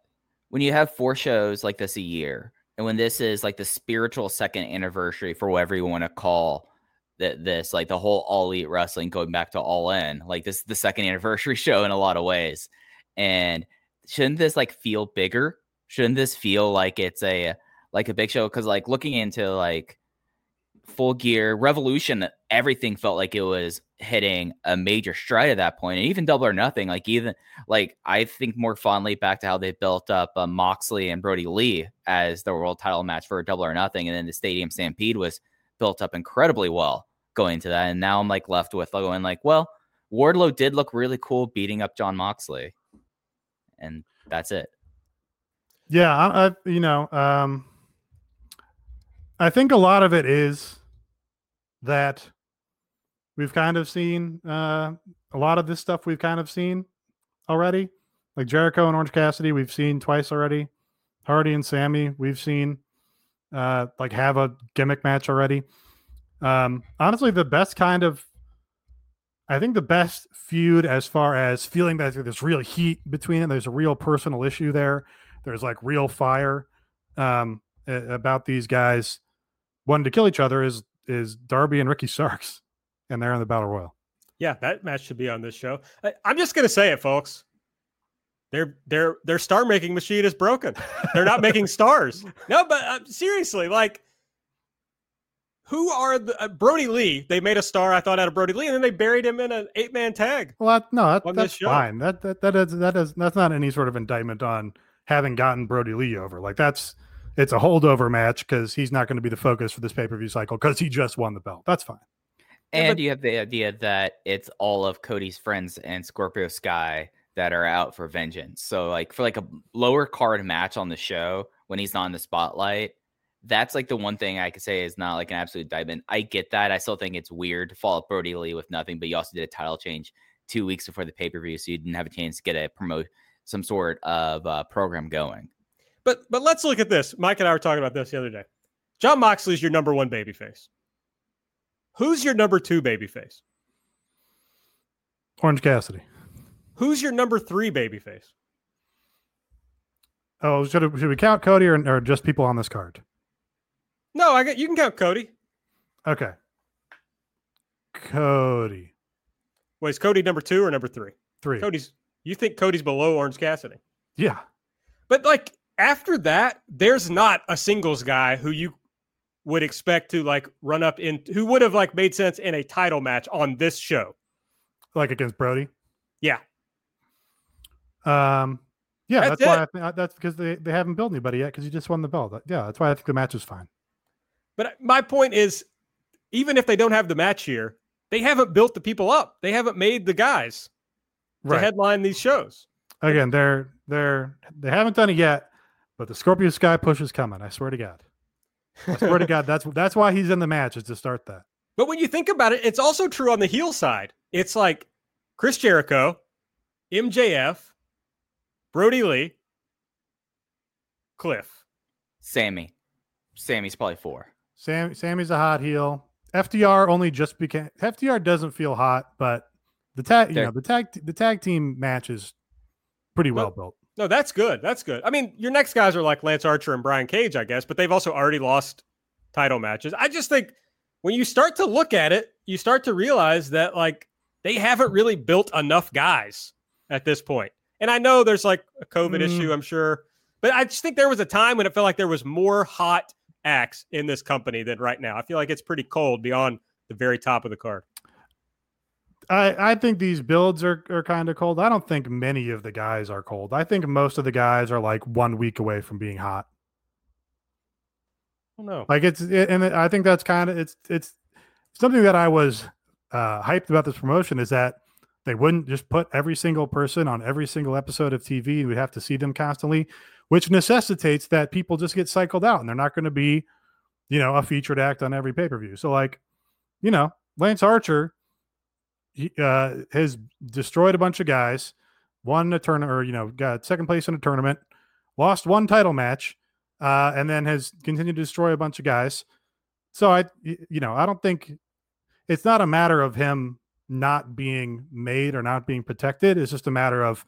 when you have four shows like this a year and when this is like the spiritual second anniversary for whatever you want to call that this like the whole all elite wrestling going back to all in like this is the second anniversary show in a lot of ways. And shouldn't this like feel bigger? Shouldn't this feel like it's a like a big show? Because like looking into like full gear revolution everything felt like it was hitting a major stride at that point and even double or nothing like even like I think more fondly back to how they built up uh, Moxley and Brody Lee as the world title match for Double or Nothing, and then the Stadium Stampede was built up incredibly well going to that. And now I'm like left with going like, well, Wardlow did look really cool beating up Jon Moxley, and that's it. Yeah, I, I you know, um, I think a lot of it is that we've kind of seen uh, a lot of this stuff we've kind of seen already, like Jericho and Orange Cassidy, we've seen twice already. Hardy and Sammy, we've seen uh, like have a gimmick match already. Um, honestly, the best kind of, I think the best feud as far as feeling that there's real heat between it. There's a real personal issue there there's like real fire um, about these guys wanting to kill each other is is Darby and Ricky Starks, and they're in the battle royal. Yeah, that match should be on this show. I, I'm just gonna say it, folks. Their their their star making machine is broken. They're not making stars. No, but uh, seriously, like, who are the uh, Brody Lee? They made a star, I thought, out of Brody Lee, and then they buried him in an eight man tag. Well, that, no, that, that's fine. That that that is that is that's not any sort of indictment on having gotten Brody Lee over. Like that's it's a holdover match because he's not going to be the focus for this pay per view cycle because he just won the belt. That's fine. Yeah, And but- you have the idea that it's all of Cody's friends and Scorpio Sky that are out for vengeance. So like for like a lower card match on the show when he's not in the spotlight, that's like the one thing I could say is not like an absolute diamond. I get that. I still think it's weird to follow up Brody Lee with nothing, but you also did a title change two weeks before the pay per view, so you didn't have a chance to get a promote some sort of uh, program going. But but let's look at this. Mike and I were talking about this the other day. Jon Moxley's your number one babyface. Who's your number two babyface? Orange Cassidy. Who's your number three babyface? Oh, should, it- should we count Cody or, or just people on this card? No, I got you can count Cody. Okay. Cody. Wait, is Cody number two or number three? Three. Cody's you think Cody's below Orange Cassidy. Yeah. But like after that, there's not a singles guy who you would expect to like run up in who would have like made sense in a title match on this show. Like against Brody. Yeah. Um, yeah, That's that's, why. I think uh, that's because they, they haven't built anybody yet because you just won the belt. Yeah, that's why I think the match is fine. But my point is, even if they don't have the match here, they haven't built the people up. They haven't made the guys to headline these shows. Again, they're they're they haven't done it yet, but the Scorpio Sky push is coming. I swear to God. I swear to God, that's that's why he's in the match is to start that. But when you think about it, it's also true on the heel side. It's like Chris Jericho, MJF, Brody Lee, Cliff. Sammy. Sammy's probably four. Sam Sammy's a hot heel. FTR only just became FTR doesn't feel hot, but the tag you They're- know the tag the tag team match is pretty well Well, built. No, that's good. That's good. I mean, your next guys are like Lance Archer and Brian Cage, I guess, but they've also already lost title matches. I just think when you start to look at it, you start to realize that like they haven't really built enough guys at this point. And I know there's like a COVID Mm. issue, I'm sure, but I just think there was a time when it felt like there was more hot acts in this company than right now. I feel like it's pretty cold beyond the very top of the card. I, I think these builds are, are kind of cold. I don't think many of the guys are cold. I think most of the guys are like one week away from being hot. I don't know. Like it's it, and I think that's kind of it's it's something that I was uh, hyped about this promotion is that they wouldn't just put every single person on every single episode of TV. We'd have to see them constantly, which necessitates that people just get cycled out and they're not going to be, you know, a featured act on every pay per view. So like, you know, Lance Archer, he uh, has destroyed a bunch of guys, won a tournament, or you know, got second place in a tournament, lost one title match, uh, and then has continued to destroy a bunch of guys. So I, you know, I don't think it's not a matter of him not being made or not being protected. It's just a matter of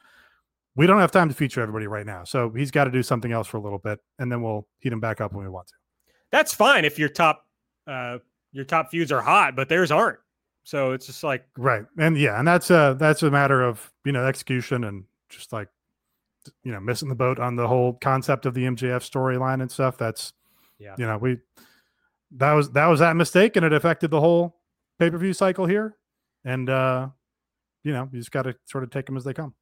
we don't have time to feature everybody right now. So he's got to do something else for a little bit, and then we'll heat him back up when we want to. That's fine if your top uh your top feuds are hot, but theirs aren't. So it's just like Right. And yeah, and that's a that's a matter of, you know, execution and just like you know, missing the boat on the whole concept of the MJF storyline and stuff. That's Yeah. you know, we that was that was that mistake and it affected the whole pay-per-view cycle here. And uh, you know, you just gotta sort of take them as they come.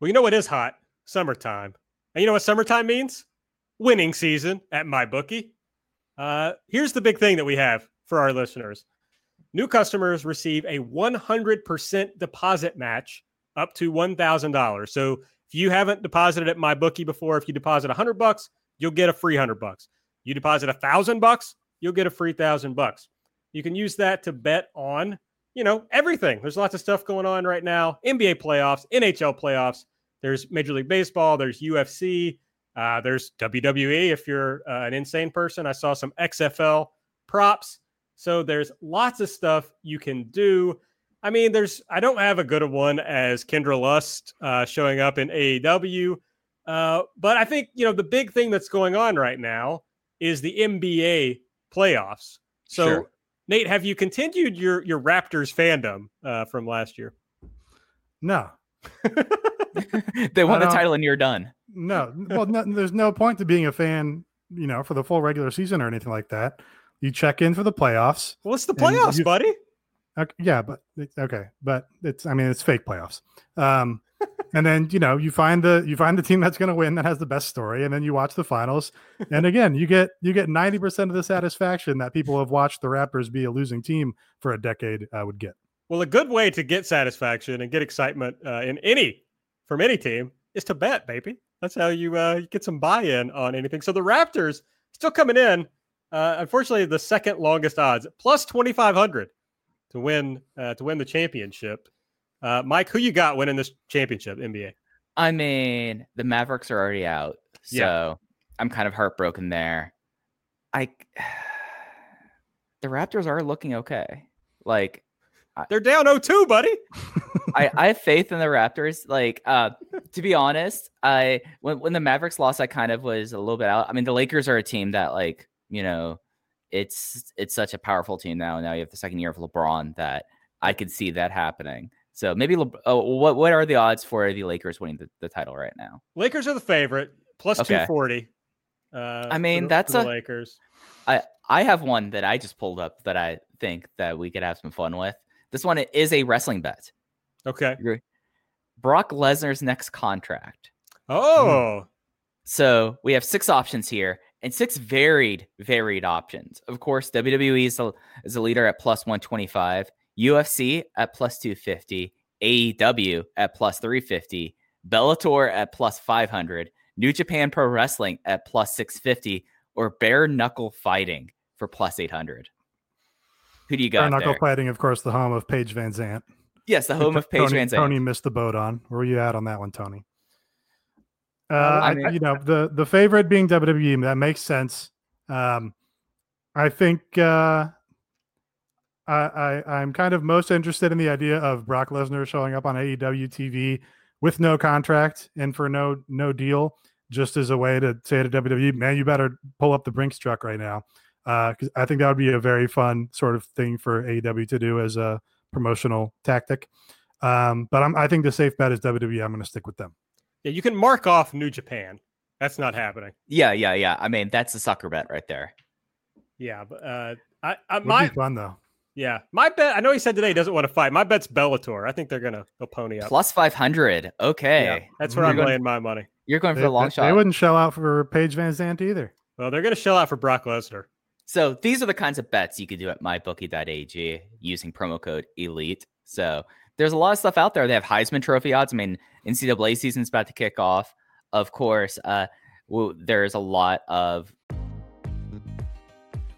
Well, you know what is hot? Summertime. And you know what summertime means? Winning season at MyBookie. Uh, here's the big thing that we have for our listeners. New customers receive a 100% deposit match up to $1,000. So if you haven't deposited at MyBookie before, if you deposit 100 bucks, you'll get a free 100 bucks. You deposit a 1000 bucks, you'll get a free 1000 bucks. You can use that to bet on, you know, everything. There's lots of stuff going on right now. NBA playoffs, NHL playoffs. There's Major League Baseball, there's UFC, uh, there's WWE if you're uh, an insane person. I saw some XFL props. So there's lots of stuff you can do. I mean, there's I don't have a good one as Kendra Lust uh, showing up in AEW, uh, but I think you know the big thing that's going on right now is the NBA playoffs. So Sure. Nate, have you continued your your Raptors fandom uh, from last year? No. they won the title and you're done. No. Well, no, there's no point to being a fan, you know, for the full regular season or anything like that. You check in for the playoffs. Well, it's the playoffs, you- buddy. Okay, yeah, but okay, but it's I mean it's fake playoffs. Um, and then you know you find the you find the team that's going to win that has the best story, and then you watch the finals, and again you get you get ninety percent of the satisfaction that people have watched the Raptors be a losing team for a decade uh, would get. Well, a good way to get satisfaction and get excitement uh, in any from any team is to bet, baby. That's how you uh, get some buy-in on anything. So the Raptors still coming in. Uh, unfortunately, the second longest odds, plus twenty five hundred to win uh, to win the championship. Uh, Mike, who you got winning this championship, NBA? I mean, the Mavericks are already out, so Yeah. I'm kind of heartbroken there. I the Raptors are looking okay. Like They're down 0-2, buddy. I, I have faith in the Raptors. Like, uh, to be honest, I when when the Mavericks lost, I kind of was a little bit out. I mean, the Lakers are a team that, like, you know, it's it's such a powerful team now. Now you have the second year of LeBron that I could see that happening. So maybe, Le- oh, what what are the odds for the Lakers winning the, the title right now? Lakers are the favorite, plus Okay. 240. Uh, I mean, for that's for the a- Lakers. I have one that I just pulled up that I think that we could have some fun with. This one is a wrestling bet. Okay. Brock Lesnar's next contract. Oh, So we have six options here and six varied, varied options. Of course, WWE is a, is a leader at plus 125, UFC at plus 250, AEW at plus 350, Bellator at plus 500, New Japan Pro Wrestling at plus 650, or bare knuckle fighting for plus 800. Who do you got Bare knuckle fighting, of course, the home of Paige Van Zant. Yes, the home of Paige Tony, Van Zant. Tony missed the boat on. Where were you at on that one, Tony? Uh, I, I you know, the the favorite being WWE, that makes sense. Um, I think uh, I, I I'm kind of most interested in the idea of Brock Lesnar showing up on AEW TV with no contract and for no no deal, just as a way to say to WWE, man, you better pull up the Brinks truck right now. Because I think that would be a very fun sort of thing for AEW to do as a promotional tactic. Um, but I'm, I think the safe bet is WWE. I'm going to stick with them. Yeah, you can mark off New Japan. That's not happening. Yeah, yeah, yeah. I mean, that's a sucker bet right there. Yeah, but uh, I, I Would my be fun though. Yeah, my bet. I know he said today he doesn't want to fight. My bet's Bellator. I think they're gonna go pony up. Plus 500. Okay. Yeah, that's where You're I'm going- laying my money. You're going for They, a long they- shot. they wouldn't shell out for Paige Van Zant either. Well, they're gonna shell out for Brock Lesnar. So these are the kinds of bets you could do at mybookie.ag using promo code ELITE. So there's a lot of stuff out there. They have Heisman Trophy odds. I mean, NCAA season's about to kick off. Of course, uh, well, there's a lot of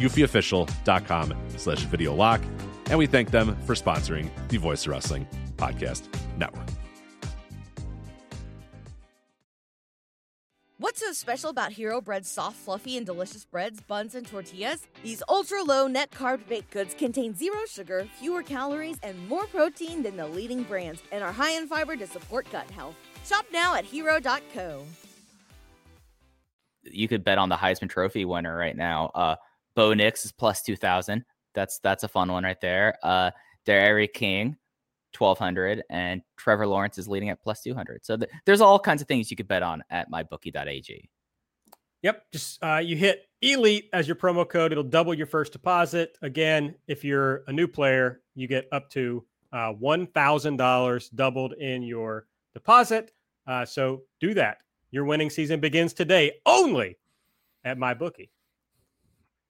eufyofficial.com slash video lock. And we thank them for sponsoring the Voice Wrestling Podcast Network. What's so special about Hero Bread's soft, fluffy, and delicious breads, buns, and tortillas? These ultra low net carb baked goods contain zero sugar, fewer calories, and more protein than the leading brands, and are high in fiber to support gut health. Shop now at hero.co. you could bet on the Heisman Trophy winner right now. Uh, Bo Nix is plus two thousand. That's that's a fun one right there. Uh, D'Eriq King, twelve hundred, and Trevor Lawrence is leading at plus two hundred. So th- there's all kinds of things you could bet on at mybookie.ag. Yep, just uh, you hit Elite as your promo code. It'll double your first deposit. Again, if you're a new player, you get up to uh, one thousand dollars doubled in your deposit. Uh, so do that. Your winning season begins today only at MyBookie.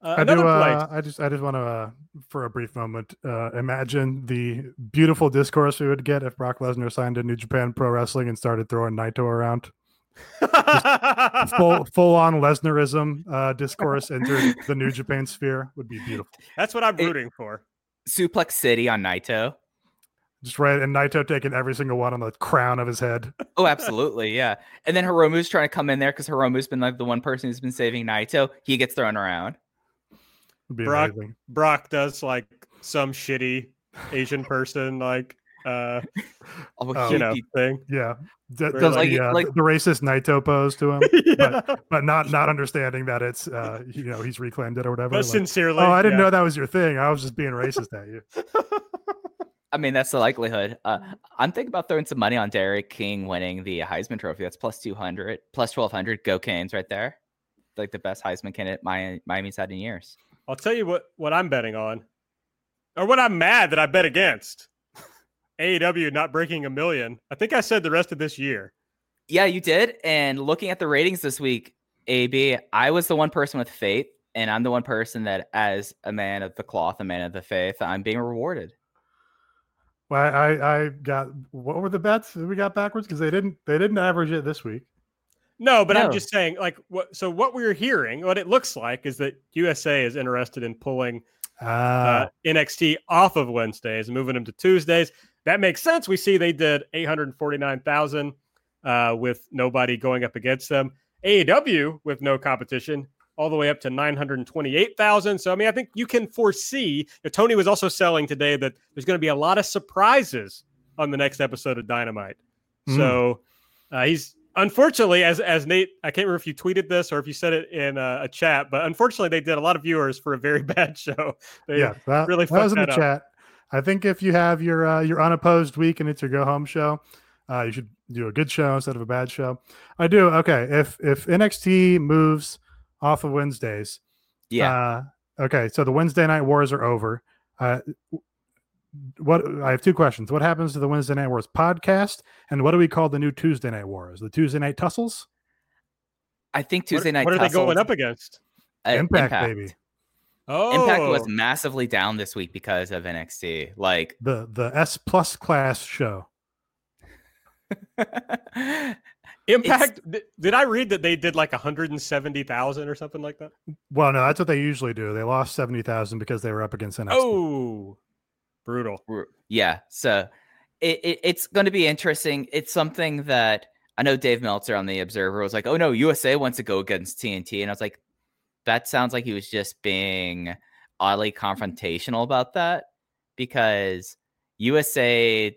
Uh, I do. Uh, I just, I just want to, uh, for a brief moment, uh, imagine the beautiful discourse we would get if Brock Lesnar signed to New Japan Pro Wrestling and started throwing Naito around. Full, full on Lesnarism uh, discourse entered the New Japan sphere would be beautiful. That's what I'm It- rooting for. Suplex City on Naito. Just right, and Naito taking every single one on the crown of his head. Oh, absolutely, yeah. And then Hiromu's trying to come in there because Hiromu's been like the one person who's been saving Naito. He gets thrown around. Would be Brock- amazing. Brock does like some shitty Asian person like uh Oh, you know he- thing. Yeah, D- does like- the, uh, like- the racist Naito pose to him, yeah. but not not understanding that it's uh, you know he's reclaimed it or whatever. But like, sincerely. oh, I didn't yeah. know that was your thing. I was just being racist at you. I mean, that's the likelihood. Uh. I'm thinking about throwing some money on D'Eriq King winning the Heisman Trophy. That's plus 200, plus 1200. Go Canes right there. Like the best Heisman candidate Miami, Miami's had in years. I'll tell you what what I'm betting on, or what I'm mad that I bet against. AEW not breaking a million. I think I said the rest of this year. Yeah, you did. And looking at the ratings this week, AB, I was the one person with faith, and I'm the one person that, as a man of the cloth, a man of the faith, I'm being rewarded. Well, I, I got what were the bets that we got backwards because they didn't they didn't average it this week. No, but I'm just saying, like, what? So what we're hearing, what it looks like, is that USA is interested in pulling uh, Uh, NXT off of Wednesdays and moving them to Tuesdays. That makes sense. We see they did 849,000 uh, with nobody going up against them. AEW with no competition, all the way up to 928,000. So, I mean, I think you can foresee. you know, Tony was also selling today that there's going to be a lot of surprises on the next episode of Dynamite. Mm. So, uh, he's unfortunately, as as Nate, I can't remember if you tweeted this or if you said it in a, a chat, but unfortunately, they did a lot of viewers for a very bad show. They, yeah, that, really that was in fucked the that chat. I think if you have your uh, your unopposed week and it's your go home show, uh, you should do a good show instead of a bad show. I do. Okay, if if NXT moves off of Wednesdays, Yeah. Uh, okay, so the Wednesday night wars are over. What I have two questions. What happens to the Wednesday night wars podcast, and what do we call the new Tuesday night wars? The Tuesday night tussles? I think What- Tuesday night. What are they going up against? uh, Impact, baby. Oh, Impact was massively down this week because of NXT. Like, The the S plus class show. Impact. Did, did I read that they did like 170,000 or something like that? Well, no, that's what they usually do. They lost seventy thousand because they were up against NXT. Oh, brutal. Yeah so it, it it's going to be interesting it's something that i know dave meltzer on the observer was like oh no usa wants to go against tnt and i was like that sounds like he was just being oddly confrontational about that because usa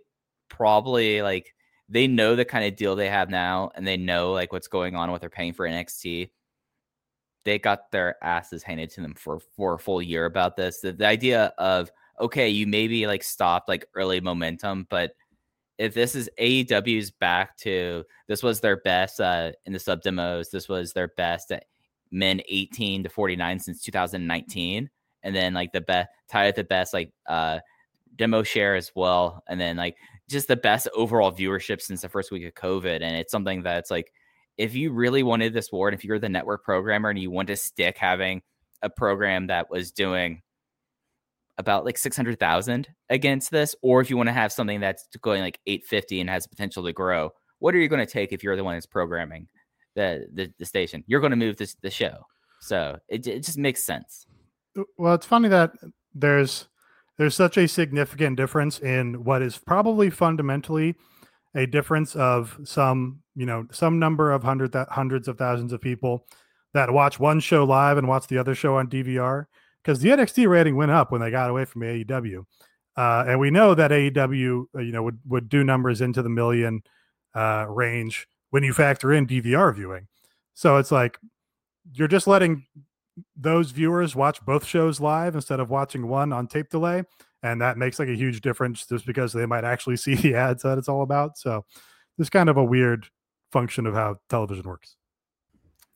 probably like they know the kind of deal they have now and they know like what's going on what they're paying for nxt they got their asses handed to them for for a full year about this the, the idea of okay, you maybe like stopped like early momentum, but if this is AEW's back to this was their best uh, in the sub demos, this was their best at men 18 to 49 since 2019, and then like the best tied at the best like uh demo share as well, and then like just the best overall viewership since the first week of COVID, and it's something that's like if you really wanted this war, and if you're the network programmer and you want to stick having a program that was doing about like 600,000 against this, or if you want to have something that's going like 850 and has potential to grow, what are you going to take if you're the one that's programming the the, the station? You're going to move this the show. So it, it just makes sense. Well, it's funny that there's there's such a significant difference in what is probably fundamentally a difference of some you know some number of hundred that hundreds of thousands of people that watch one show live and watch the other show on DVR because the NXT rating went up when they got away from AEW, uh, and we know that AEW uh, you know would would do numbers into the million uh, range when you factor in DVR viewing. So it's like you're just letting those viewers watch both shows live instead of watching one on tape delay and that makes like a huge difference just because they might actually see the ads that it's all about. So it's kind of a weird function of how television works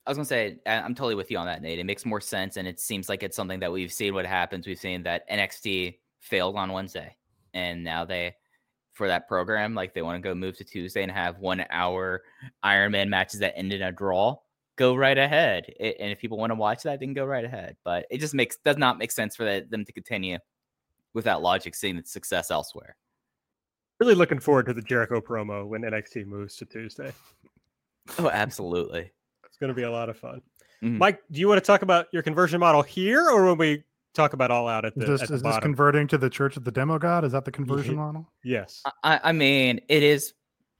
I was gonna say I'm totally with you on that, Nate. It makes more sense, and it seems like it's something that we've seen what happens. We've seen that NXT failed on Wednesday, and now they, for that program, like they want to go move to Tuesday and have one hour Iron Man matches that end in a draw. Go right ahead, I- and if people want to watch that, they can go right ahead. But it just makes does not make sense for that, them to continue with that logic, seeing its success elsewhere. Really looking forward to the Jericho promo when NXT moves to Tuesday. Oh, absolutely. It's going to be a lot of fun. Mhm. Mike, do you want to talk about your conversion model here, or when we talk about all out at the, is this, at the is this converting to the church of the demo god is that the conversion Yeah. model yes. I, I mean, it is.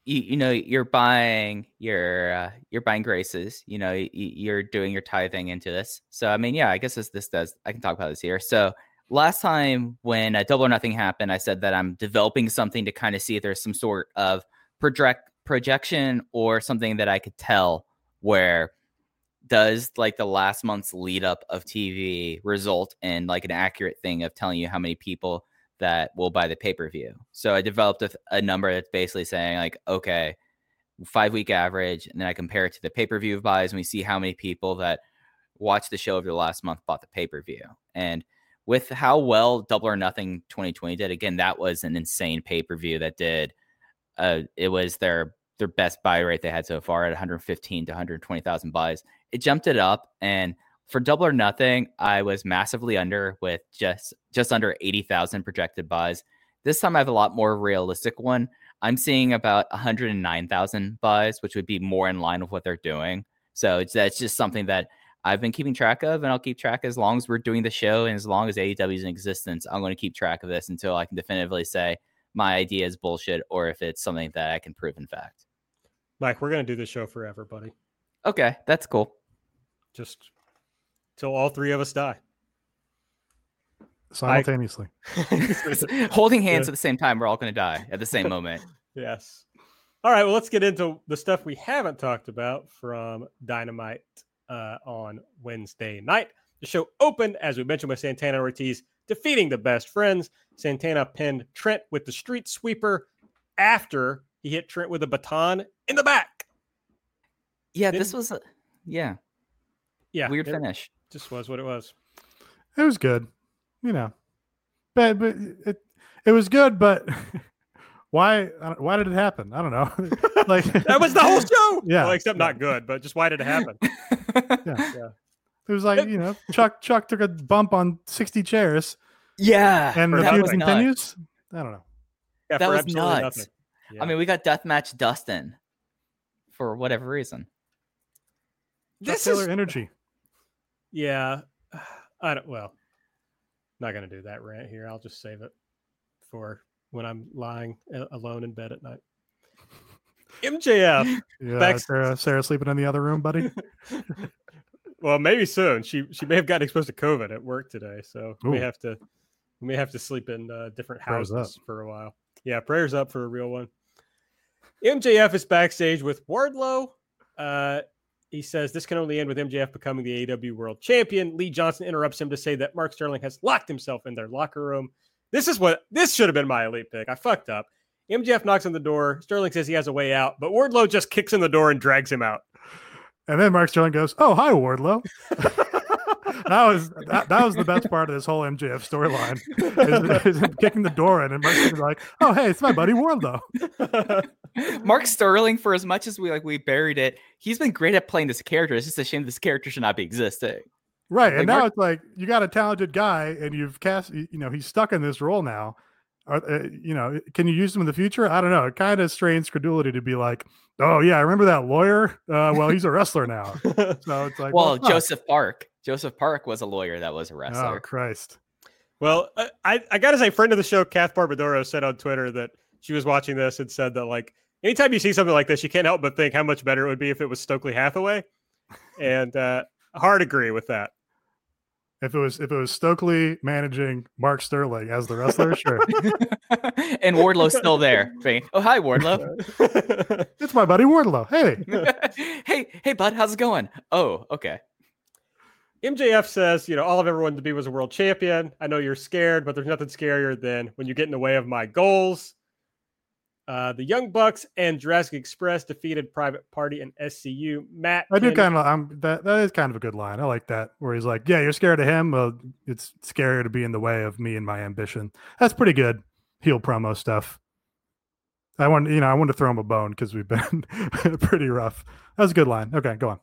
You, you know, you're buying your uh, you're buying graces. You know, y- y- you're doing your tithing into this. So I mean, yeah, I guess this this does. I can talk about this here. So last time when uh, Double or Nothing happened, I said that I'm developing something to kind of see if there's some sort of project projection or something that I could tell where does like the last month's lead up of TV result in like an accurate thing of telling you how many people that will buy the pay per view. So I developed a, a number that's basically saying like, okay, five week average, and then I compare it to the pay per view buys, and we see how many people that watched the show over the last month bought the pay per view. And with how well Double or Nothing 2020 did, again, that was an insane pay per view that did. Uh, it was their their best buy rate they had so far at 115 to 120,000 buys. It jumped it up, and for Double or Nothing, I was massively under with just just under 80,000 projected buys. This time I have a lot more realistic one. I'm seeing about 109,000 buys, which would be more in line with what they're doing. So it's that's just something that I've been keeping track of, and I'll keep track as long as we're doing the show and as long as AEW is in existence. I'm going to keep track of this until I can definitively say my idea is bullshit or if it's something that I can prove in fact. Mike, we're gonna do this show forever, buddy. Okay, that's cool. Just till all three of us die. simultaneously. Holding hands Yeah. at the same time, we're all going to die at the same moment. Yes. All right. Well, let's get into the stuff we haven't talked about from Dynamite uh, on Wednesday night. The show opened, as we mentioned, with Santana Ortiz defeating the best friends. Santana pinned Trent with the street sweeper after he hit Trent with a baton in the back. Yeah, Didn't- this was a, yeah Yeah. weird finish. Just was what it was. It was good, you know. But but it it was good, but why why did it happen? I don't know. like That was the whole show. Yeah. Well, except not good, but just why did it happen? yeah. It was like you know Chuck Chuck took a bump on sixty chairs yeah, and the feud was nuts. continues. I don't know. Yeah, That for was absolutely nuts. nothing. I mean, we got deathmatch Dustin for whatever reason. This this is energy. Yeah, I don't. Well, not gonna do that rant here. I'll just save it for when I'm lying alone in bed at night. MJF. Yeah, Back- Sarah, Sarah sleeping in the other room, buddy. Well, maybe soon. She she may have gotten exposed to COVID at work today, so we have to we may have to sleep in uh, different Prayers up. houses for a while. Yeah, prayers up for a real one. MJF is backstage with Wardlow. Uh, he says this can only end with MJF becoming the AW World Champion. Lee Johnson interrupts him to say that Mark Sterling has locked himself in their locker room. This is what this should have been my elite pick. I fucked up. MJF knocks on the door. Sterling says he has a way out, but Wardlow just kicks in the door and drags him out. And then Mark Sterling goes, "Oh, hi, Wardlow." that was that, that was the best part of this whole MJF storyline. Is, is kicking the door in, and Mark Sterling's like, "Oh, hey, it's my buddy Wardlow." Mark Sterling, for as much as we like we buried it, he's been great at playing this character. It's just a shame this character should not be existing. Right, Like and now Mark- it's like you got a talented guy, and you've cast. You you know, he's stuck in this role now. Are, uh, you know, can you use him in the future? I don't know. It kind of strains credulity to be like, "Oh yeah, I remember that lawyer. Uh, well, he's a wrestler now." So it's like, well, it's not. Joseph Park. Joseph Park was a lawyer that was a Oh wrestler. Christ! Well, I- I, I got to say, friend of the show, Kath Barbadoro, said on Twitter that she was watching this and said that, like, anytime you see something like this, you can't help but think how much better it would be if it was Stokely Hathaway. And uh, hard agree with that. If it was if it was Stokely managing Mark Sterling as the wrestler, sure, and Wardlow's still there. saying, Oh, hi, Wardlow. it's my buddy Wardlow. Hey, hey, hey, bud, how's it going? Oh, okay. MJF says, you know, all I've ever wanted to be was a world champion. I know you're scared, but there's nothing scarier than when you get in the way of my goals. Uh, the Young Bucks and Jurassic Express defeated Private Party and SCU. Matt, I do kind of. I'm that. That is kind of a good line. I like that. Where he's like, "Yeah, you're scared of him. Well, it's scarier to be in the way of me and my ambition." That's pretty good heel promo stuff. I want, you know, I want to throw him a bone because we've been pretty rough. That was a good line. Okay, go on.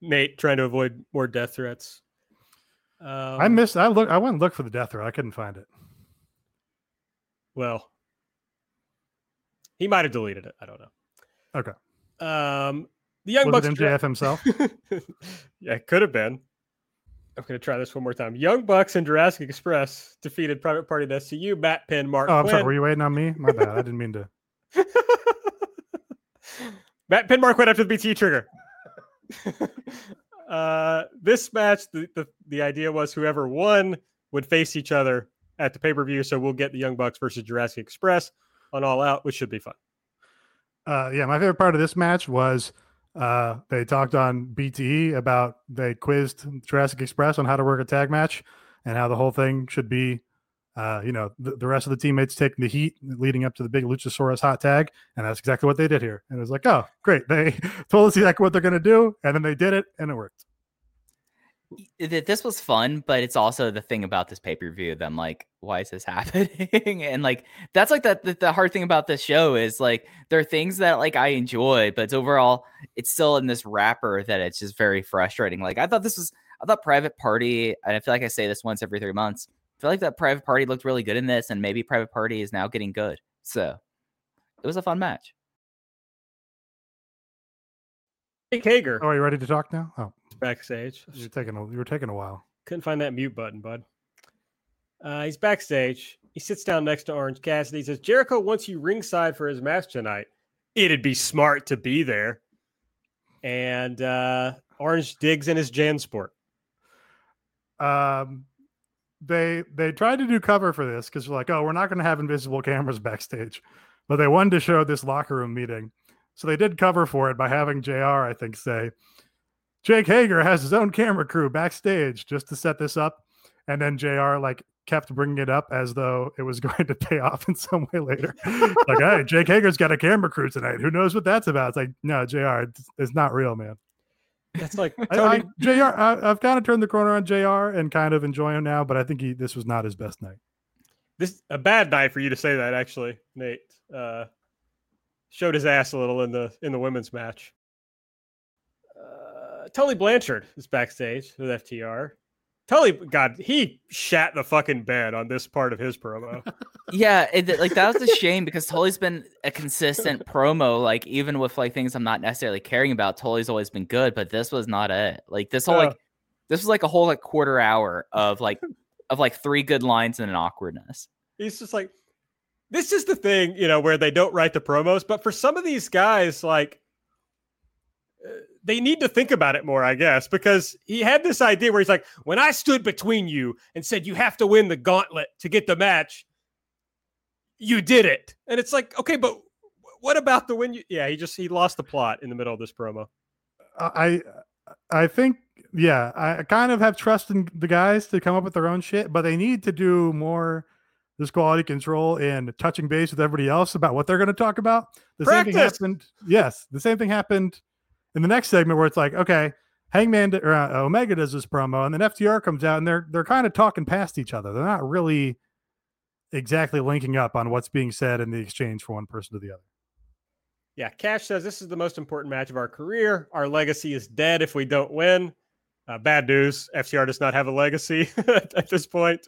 Nate trying to avoid more death threats. Um, I missed. I look. I went and looked for the death threat. I couldn't find it. Well, he might have deleted it. I don't know. Okay. Um, the Young Was Bucks. it MJF himself? yeah, it could have been. I'm going to try this one more time. Young Bucks and Jurassic Express defeated Private Party and SCU. Matt Penn, Mark Oh, I'm sorry. Were you waiting on me? My bad. I didn't mean to. Matt Penn, Marq Quen after the BT trigger. uh, this match, the, the the idea was whoever won would face each other at the pay per view. So we'll get the Young Bucks versus Jurassic Express on All Out, which should be fun. Uh, yeah, my favorite part of this match was uh, they talked on BTE about they quizzed Jurassic Express on how to work a tag match and how the whole thing should be uh, you know, the, the rest of the teammates taking the heat leading up to the big Luchasaurus hot tag. And that's exactly what they did here. And it was like, oh, great. They told us exactly what they're going to do. And then they did it and it worked. Th- This was fun, but it's also the thing about this pay per view that I'm like, why is this happening? and like, that's like the, the the hard thing about this show is like there are things that like I enjoy, but it's overall it's still in this wrapper that it's just very frustrating. Like I thought this was, I thought Private Party, and I feel like I say this once every three months. I feel like that Private Party looked really good in this, and maybe Private Party is now getting good. So it was a fun match. Jake Hager Oh, are you ready to talk now? Oh, backstage. you're taking a, you were taking a while. Couldn't find that mute button, bud. Uh, he's backstage. He sits down next to Orange Cassidy. He says, Jericho wants you ringside for his match tonight. It'd be smart to be there. And uh, Orange digs in his JanSport. um they they tried to do cover for this because they're like oh we're not going to have invisible cameras backstage but they wanted to show this locker room meeting so they did cover for it by having jr i think say jake hager has his own camera crew backstage just to set this up and then jr like kept bringing it up as though it was going to pay off in some way later like hey jake hager's got a camera crew tonight who knows what that's about it's like no jr it's, it's not real man That's like I, Tony. I, Jr. I, I've kind of turned the corner on Jr. and kind of enjoy him now, but I think he this was not his best night. this a bad night for you to say that. Actually, Nate uh, showed his ass a little in the in the women's match. Uh, Tully Blanchard is backstage with FTR. Tully, God, he shat the fucking bed on this part of his promo. yeah, it, like that was a shame because Tully's been a consistent promo. Like even with like things I'm not necessarily caring about, Tully's always been good, but this was not it. Like this whole like this was like a whole like quarter hour of like of like three good lines and an awkwardness. He's just like, this is the thing, you know, where they don't write the promos. But for some of these guys, like, uh, they need to think about it more, I guess, because he had this idea where he's like, when I stood between you and said you have to win the gauntlet to get the match, you did it. And it's like, okay, but what about the win? You-? Yeah, he just he lost the plot in the middle of this promo. I I think yeah, I kind of have trust in the guys to come up with their own shit, but they need to do more this quality control and touching base with everybody else about what they're going to talk about. The same thing happened. Yes, the same thing happened in the next segment where it's like, okay, Hangman or uh, Omega does this promo, and then FTR comes out, and they're they're kind of talking past each other. They're not really exactly linking up on what's being said in the exchange from one person to the other. Yeah, Cash says this is the most important match of our career. Our legacy is dead if we don't win. Uh, bad news. FTR does not have a legacy at this point.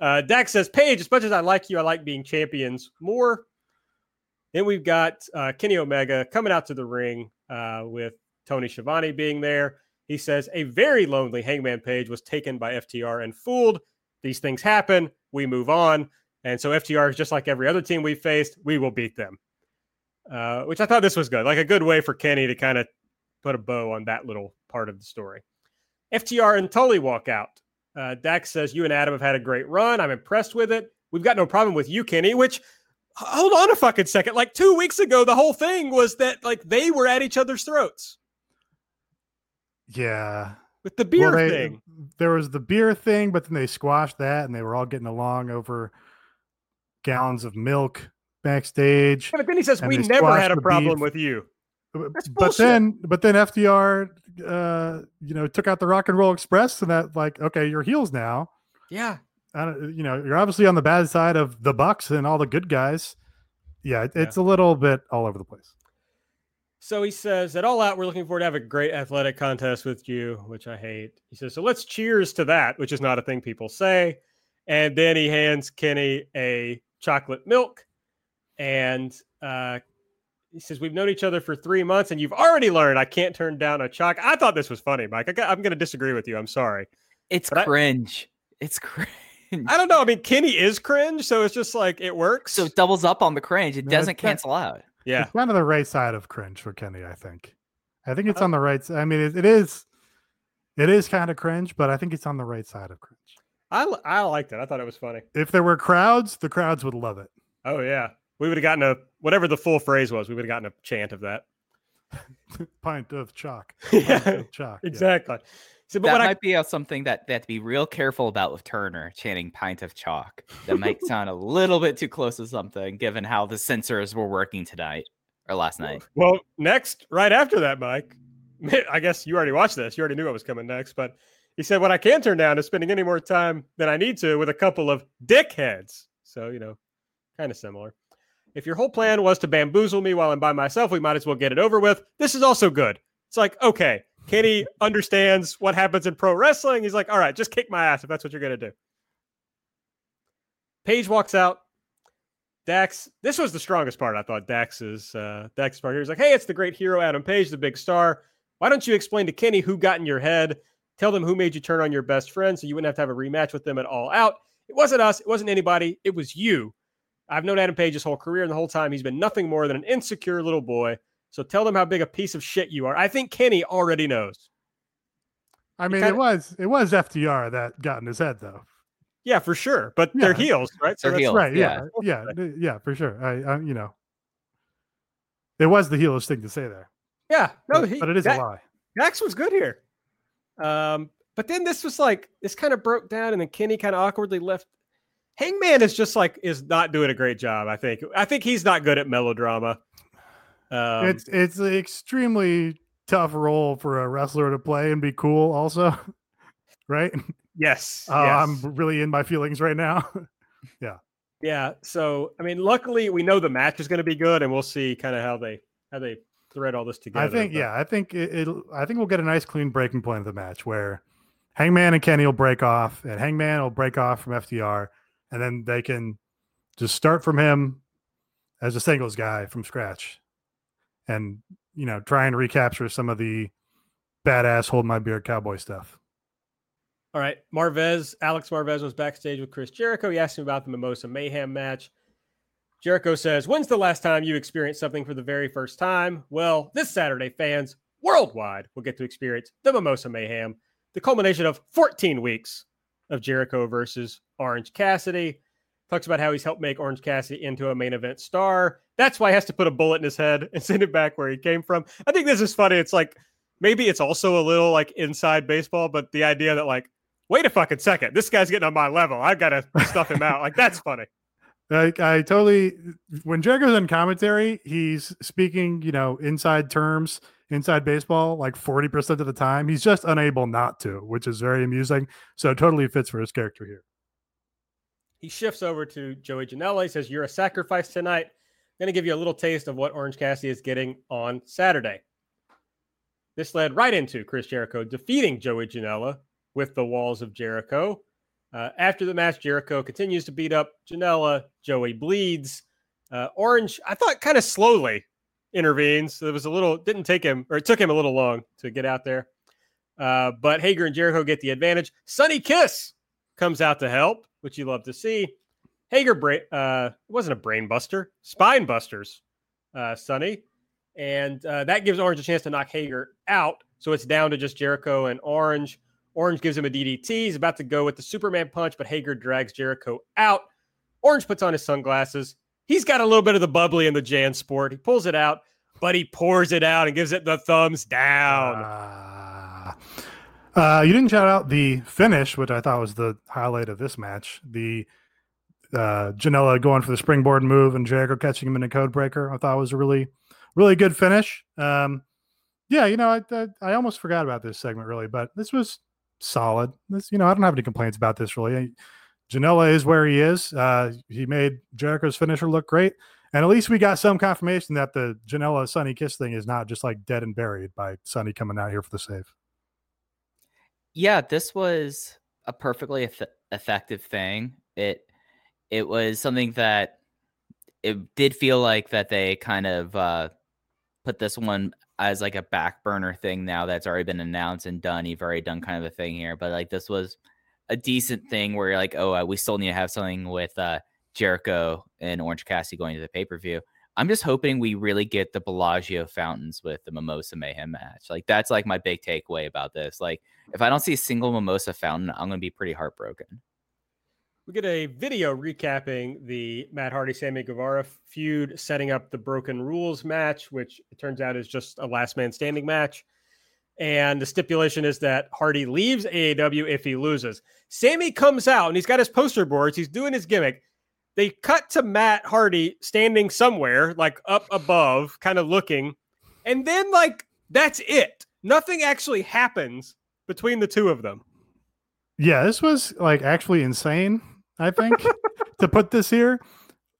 Uh, Dax says, Page, as much as I like you, I like being champions more. Then we've got uh, Kenny Omega coming out to the ring uh, with Tony Schiavone being there. He says, a very lonely Hangman Page was taken by FTR and fooled. These things happen. We move on. And so FTR is just like every other team we've faced. We will beat them uh, which I thought this was good, like a good way for Kenny to kind of put a bow on that little part of the story. FTR and Tully walk out. Uh, Dax says, You and Adam have had a great run. I'm impressed with it. We've got no problem with you, Kenny, which hold on a fucking second. Like two weeks ago, the whole thing was that like they were at each other's throats Yeah, with the beer Well, they- thing. There was the beer thing, but then they squashed that, and they were all getting along over gallons of milk backstage. Yeah, but then he says, We never had a problem beef. with you. But That's but bullshit. then, but then FTR, uh, you know, took out the Rock and Roll Express, and that like, okay, you're heels now. Yeah. I don't, you know, you're obviously on the bad side of the Bucks and all the good guys. Yeah, it- Yeah. it's a little bit all over the place. So he says, at all out, we're looking forward to have a great athletic contest with you, which I hate. He says, so let's cheers to that, which is not a thing people say. And then he hands Kenny a chocolate milk. And uh, he says, we've known each other for three months and you've already learned I can't turn down a chalk. I thought this was funny, Mike. I got, I'm going to disagree with you. I'm sorry. It's But I- cringe. It's cringe. I don't know. I mean, Kenny is cringe. So it's just like it works. So it doubles up on the cringe. It doesn't it's not- cancel out. yeah. It's kind of the right side of cringe for Kenny, I think. I think it's Uh-huh. on the right side. I mean, it, it is, it is kind of cringe, but I think it's on the right side of cringe. I, I liked it. I thought it was funny. If there were crowds, the crowds would love it. Oh, yeah. We would have gotten a, whatever the full phrase was, we would have gotten a chant of that. Pint of chalk. Pint yeah. of chalk. yeah. So, but that what I, might be uh, something that they have to be real careful about with Turner chanting pint of chalk. That might sound a little bit too close to something, given how the censors were working tonight or last night. well, next, right after that, Mike, I guess you already watched this. You already knew what was coming next, but he said, What I can turn down is spending any more time than I need to with a couple of dickheads. So, you know, kind of similar. If your whole plan was to bamboozle me while I'm by myself, we might as well get it over with. This is also good. It's like, okay, Kenny understands what happens in pro wrestling. He's like, all right, just kick my ass if that's what you're going to do. Page walks out. Dax, this was the strongest part, I thought. Dax's uh, Dax's part here. He's like, hey, it's the great hero Adam Page, the big star. Why don't you explain to Kenny who got in your head? Tell them who made you turn on your best friend so you wouldn't have to have a rematch with them at all out. It wasn't us. It wasn't anybody. It was you. I've known Adam Page his whole career, and the whole time he's been nothing more than an insecure little boy. So tell them how big a piece of shit you are. I think Kenny already knows. I mean, kinda- it was it was FTR that got in his head though. Yeah, for sure. But they're heels, right? They're that's- heels. right? Yeah, yeah. yeah, yeah, for sure. I, I, you know, it was the heelish thing to say there, Yeah, no, but, he, but it is that- a lie. Dax was good here. Um, but then this was like this kind of broke down, and then Kenny kind of awkwardly left. Hangman is just like is not doing a great job. I think. I think he's not good at melodrama. Um, it's it's an extremely tough role for a wrestler to play and be cool. Also, right? yes. Oh, yes. I'm really in my feelings right now. Yeah. Yeah. So I mean, luckily we know the match is going to be good, and we'll see kind of how they how they thread all this together. I think, but- yeah, I think it, it'll. I think we'll get a nice clean breaking point of the match where Hangman and Kenny will break off, and Hangman will break off from FTR, and then they can just start from him as a singles guy from scratch, and you know, try and recapture some of the badass hold my beer cowboy stuff. All right. Marvez, Alex Marvez was backstage with Chris Jericho. He asked him about the Mimosa Mayhem match. Jericho says, When's the last time you experienced something for the very first time? Well, this Saturday, fans worldwide will get to experience the Mimosa Mayhem, the culmination of 14 weeks of Jericho versus Orange Cassidy. Talks about how he's helped make Orange Cassidy into a main event star. That's why he has to put a bullet in his head and send it back where he came from. I think this is funny. It's like maybe it's also a little like inside baseball, but the idea that like, wait a fucking second, this guy's getting on my level. I've got to stuff him out. Like that's funny. Like I totally when Jericho's in commentary, he's speaking, you know, inside terms, inside baseball, like 40% of the time. He's just unable not to, which is very amusing. So it totally fits for his character here. He shifts over to Joey Janela. He says, You're a sacrifice tonight. Going to give you a little taste of what Orange Cassidy is getting on Saturday. This led right into Chris Jericho defeating Joey Janela with the walls of Jericho. Uh, after the match, Jericho continues to beat up Janela. Joey bleeds. Uh, Orange, I thought, kind of slowly intervenes. It was a little, didn't take him, or it took him a little long to get out there. Uh, but Hager and Jericho get the advantage. Sunny Kiss comes out to help, which you love to see. Hager, bra- uh, it wasn't a brain buster, spine busters, uh, Sunny. And uh, that gives Orange a chance to knock Hager out. So it's down to just Jericho and Orange. Orange gives him a DDT. He's about to go with the Superman punch, but Hager drags Jericho out. Orange puts on his sunglasses. He's got a little bit of the bubbly in the JanSport. He pulls it out, but he pours it out and gives it the thumbs down. Ah. Uh, you didn't shout out the finish, which I thought was the highlight of this match. The uh, Janela going for the springboard move and Jericho catching him in a code breaker. I thought was a really, really good finish. Um, yeah, you know, I, I I almost forgot about this segment really, but this was solid. This, you know, I don't have any complaints about this really. Janela is where he is. Uh, he made Jericho's finisher look great. And at least we got some confirmation that the Janela Sunny Kiss thing is not just like dead and buried by Sunny coming out here for the save. Yeah, this was a perfectly eff- effective thing. It it was something that it did feel like that they kind of uh, put this one as like a back burner thing now that's already been announced and done. You've already done kind of a thing here, but like this was a decent thing where you're like, oh, uh, we still need to have something with uh, Jericho and Orange Cassidy going to the pay per view. I'm just hoping we really get the Bellagio fountains with the Mimosa Mayhem match. Like that's like my big takeaway about this. Like if I don't see a single Mimosa fountain, I'm gonna be pretty heartbroken. We get a video recapping the Matt Hardy Sammy Guevara feud, setting up the Broken Rules match, which it turns out is just a last man standing match. And the stipulation is that Hardy leaves AEW if he loses. Sammy comes out and he's got his poster boards. He's doing his gimmick. They cut to Matt Hardy standing somewhere, like up above, kind of looking. And then, like, that's it. Nothing actually happens between the two of them. Yeah, this was like actually insane, I think, to put this here.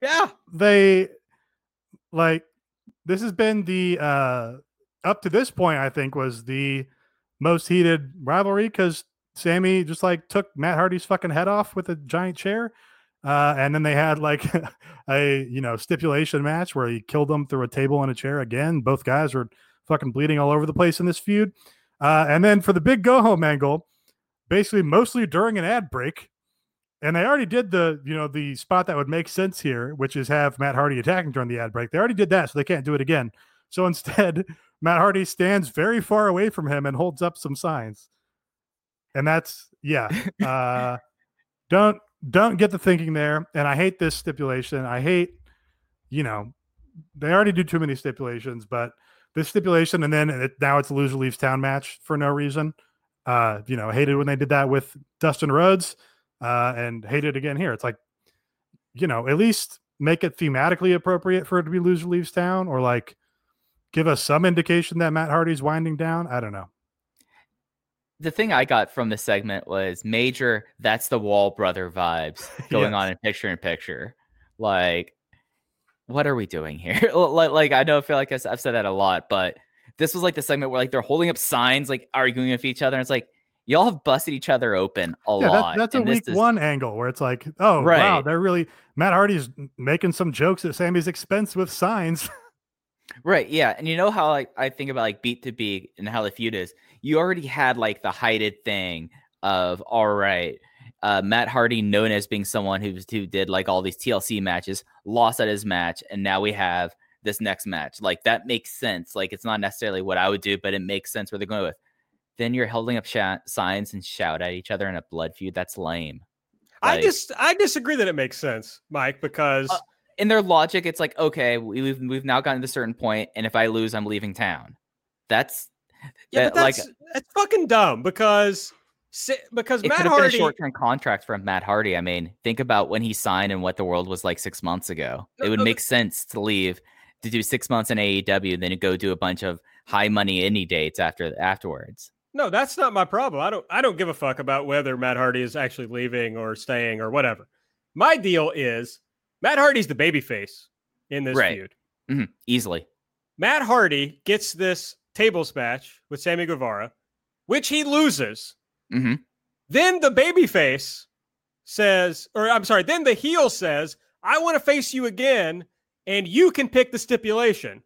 Yeah. They like this has been the uh up to this point, I think, was the most heated rivalry because Sammy just like took Matt Hardy's fucking head off with a giant chair. Uh, and then they had like a you know stipulation match where he killed them through a table and a chair again. Both guys were fucking bleeding all over the place in this feud. Uh, and then for the big go home angle, basically mostly during an ad break, and they already did the you know the spot that would make sense here, which is have Matt Hardy attacking during the ad break. They already did that, so they can't do it again. So instead, Matt Hardy stands very far away from him and holds up some signs. And that's yeah. Uh, don't don't get the thinking there. And I hate this stipulation. I hate, you know, they already do too many stipulations, but this stipulation and then it, now it's a loser leaves town match for no reason. Uh, you know, hated when they did that with Dustin Rhodes, uh, and it again here. It's like, you know, at least make it thematically appropriate for it to be loser leaves town, or like give us some indication that Matt Hardy's winding down. I don't know. The thing I got from the segment was major. That's the Wall brother vibes going Yes. on in picture in picture. Like, what are we doing here? like, like I know I feel like I've said that a lot, but this was like the segment where like they're holding up signs, like arguing with each other. And it's like y'all have busted each other open a Yeah, lot. that, that's a week is- one angle where it's like, oh wow, they're really Matt Hardy's making some jokes at Sammy's expense with signs. Right, yeah. And you know how like I think about like beat to beat and how the feud is. You already had like the hided thing of all right, uh, Matt Hardy known as being someone who who did like all these TLC matches, lost at his match, and now we have this next match. Like that makes sense. Like it's not necessarily what I would do, but it makes sense where they're going with. Then you're holding up sha- signs and shout at each other in a blood feud. That's lame. I just I disagree that it makes sense, Mike, because Uh, in their logic, it's like, okay, we- we've we've now gotten to a certain point, and if I lose, I'm leaving town. That's yeah, that, but like, that's that's fucking dumb because because it Matt could have been a Hardy short term contract from Matt Hardy. I mean, think about when he signed and what the world was like six months ago. It would make sense to leave to do six months in AEW, then go do a bunch of high money indie dates after afterwards. No, that's not my problem. I don't I don't give a fuck about whether Matt Hardy is actually leaving or staying or whatever. My deal is Matt Hardy's the babyface in this Right. feud. Mhm, Easily. Matt Hardy gets this tables match with Sammy Guevara, which he loses. hmm Then the babyface says, or I'm sorry, then the heel says, I want to face you again, and you can pick the stipulation.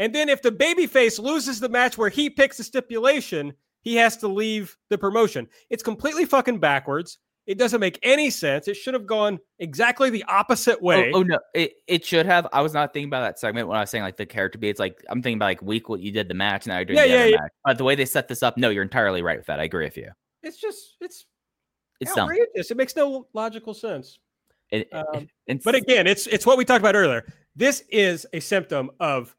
And then if the babyface loses the match where he picks the stipulation, he has to leave the promotion. It's completely fucking backwards. It doesn't make any sense. It should have gone exactly the opposite way. Oh, oh no, it, it should have. I was not thinking about that segment when I was saying like the character beats. Like I'm thinking about like week what you did the match, now you're doing Yeah, the yeah, other yeah. match. But the way they set this up, no, you're entirely right with that. I agree with you. It's just, it's, It's dumb. outrageous. It makes no logical sense. It, Um, But again, it's it's what we talked about earlier. This is a symptom of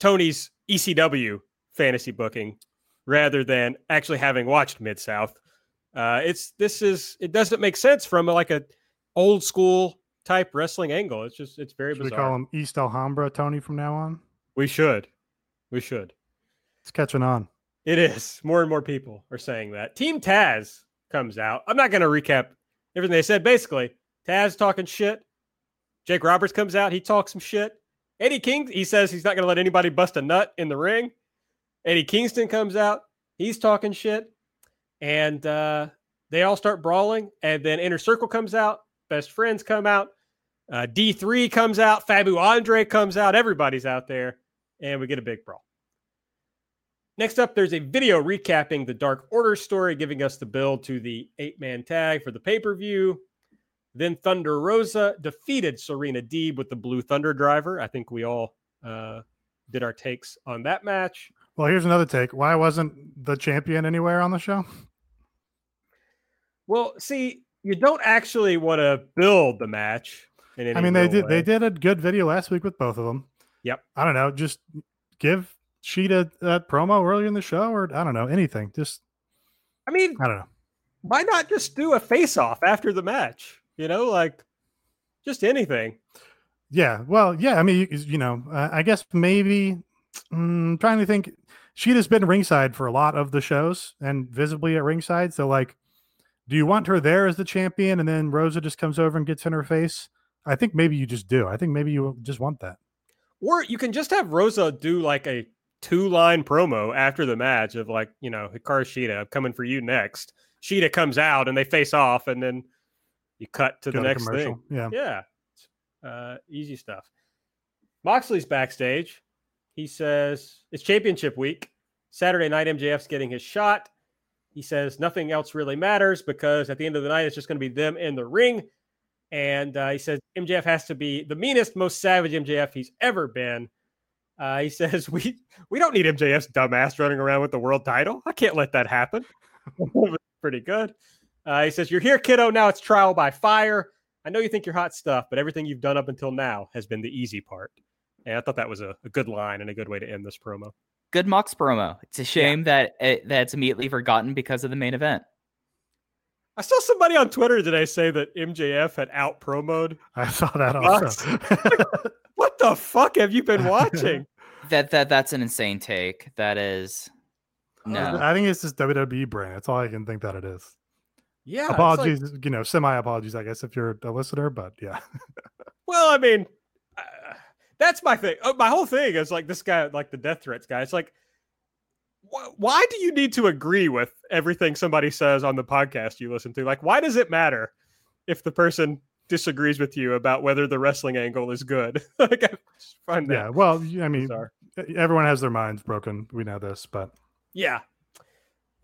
Tony's ECW fantasy booking rather than actually having watched Mid South. Uh, it's this is it doesn't make sense from like a old school type wrestling angle. It's just it's very Should we call him East Alhambra Tony from now on? we should, we should. It's catching on. It is. More and more people are saying that. Team Taz comes out. I'm not going to recap everything they said. Basically, Taz talking shit. Jake Roberts comes out. He talks some shit. Eddie King, he says he's not going to let anybody bust a nut in the ring. Eddie Kingston comes out. He's talking shit. And uh, they all start brawling. And then Inner Circle comes out. Best Friends come out. Uh, D3 comes out. Fabu Andre comes out. Everybody's out there. And we get a big brawl. Next up, there's a video recapping the Dark Order story, giving us the build to the eight man tag for the pay per view. Then Thunder Rosa defeated Serena Deeb with the Blue Thunder driver. I think we all uh, did our takes on that match. Well, here's another take. Why wasn't the champion anywhere on the show? Well, see, you don't actually want to build the match. In any I mean, they did way. they did a good video last week with both of them. Yep. I don't know. Just give Shida that promo earlier in the show, or I don't know anything. Just I mean, I don't know. why not just do a face off after the match? You know, like just anything. Yeah, well, yeah. I mean, you, you know, uh, I guess maybe mm, trying to think. Shida's been ringside for a lot of the shows and visibly at ringside. So, like, do you want her there as the champion, and then Rosa just comes over and gets in her face? I think maybe you just do. I think maybe you just want that. Or you can just have Rosa do like a two line promo after the match of like, you know, Hikaru Shida, I'm coming for you next. Shida comes out and they face off, and then you cut to Go the to next commercial. thing. Yeah. Yeah. Uh, easy stuff. Moxley's backstage. He says it's championship week. Saturday night, MJF's getting his shot. He says nothing else really matters because at the end of the night, it's just going to be them in the ring. And uh, he says MJF has to be the meanest, most savage MJF he's ever been. Uh, he says we we don't need MJF's dumbass running around with the world title. I can't let that happen. Pretty good. Uh, he says you're here, kiddo. Now it's trial by fire. I know you think you're hot stuff, but everything you've done up until now has been the easy part. And I thought that was a, a good line and a good way to end this promo. Good Mox promo. It's a shame that it, that's immediately forgotten because of the main event. I saw somebody on Twitter today say that MJF had out promoed. I saw that Mox. also. What the fuck have you been watching? That that that's an insane take. That is no. I think it's just WWE brand. That's all I can think that it is. Yeah. it's like- apologies, you know, semi apologies, I guess, if you're a listener, but yeah. well, I mean, uh, that's my thing. Uh, my whole thing is like this guy, like the death threats guy. It's like, wh- why do you need to agree with everything somebody says on the podcast you listen to? Like, why does it matter if the person disagrees with you about whether the wrestling angle is good? like, I find that Yeah. Well, I mean, bizarre. everyone has their minds broken. We know this, but Yeah.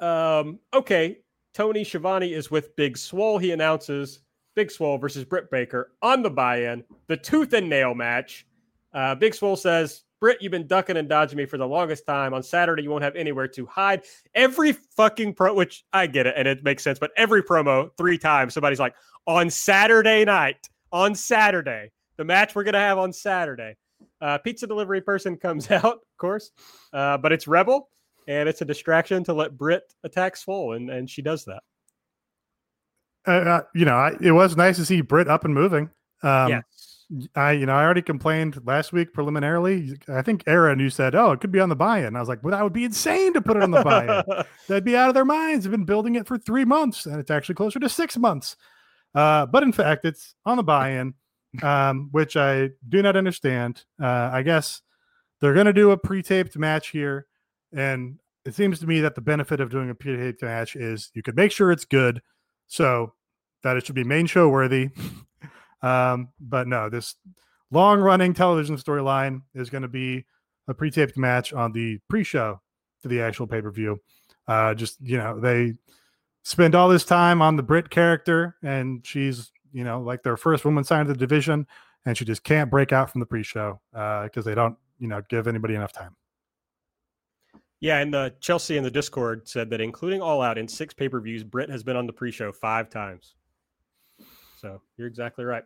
Um, okay. Tony Schiavone is with Big Swole. He announces Big Swole versus Britt Baker on the buy-in, the tooth and nail match. Uh, Big Swole says, Britt, you've been ducking and dodging me for the longest time. On Saturday, you won't have anywhere to hide. Every fucking pro, which I get it and it makes sense, but every promo, three times, somebody's like, on Saturday night, on Saturday, the match we're going to have on Saturday. Uh, pizza delivery person comes out, of course, uh, but it's Rebel and it's a distraction to let Britt attack Swole, and, and she does that. uh, uh, you know, I, it was nice to see Britt up and moving. Um, yes. I, you know, I already complained last week preliminarily. I think Aaron, you said, "Oh, it could be on the buy-in." I was like, "Well, that would be insane to put it on the buy-in. They'd be out of their minds. They've been building it for three months, and it's actually closer to six months." Uh, but in fact, it's on the buy-in, um, which I do not understand. Uh, I guess they're going to do a pre-taped match here, and it seems to me that the benefit of doing a pre-taped match is you could make sure it's good, so that it should be main show worthy. Um, but no, this long running television storyline is going to be a pre taped match on the pre show to the actual pay per view. Uh, just, you know, they spend all this time on the Britt character, and she's, you know, like their first woman signed to the division, and she just can't break out from the pre show because they don't, you know, give anybody enough time. Yeah, and uh, Chelsea in the Discord said that including All Out in six pay per views, Britt has been on the pre show five times. So you're exactly right.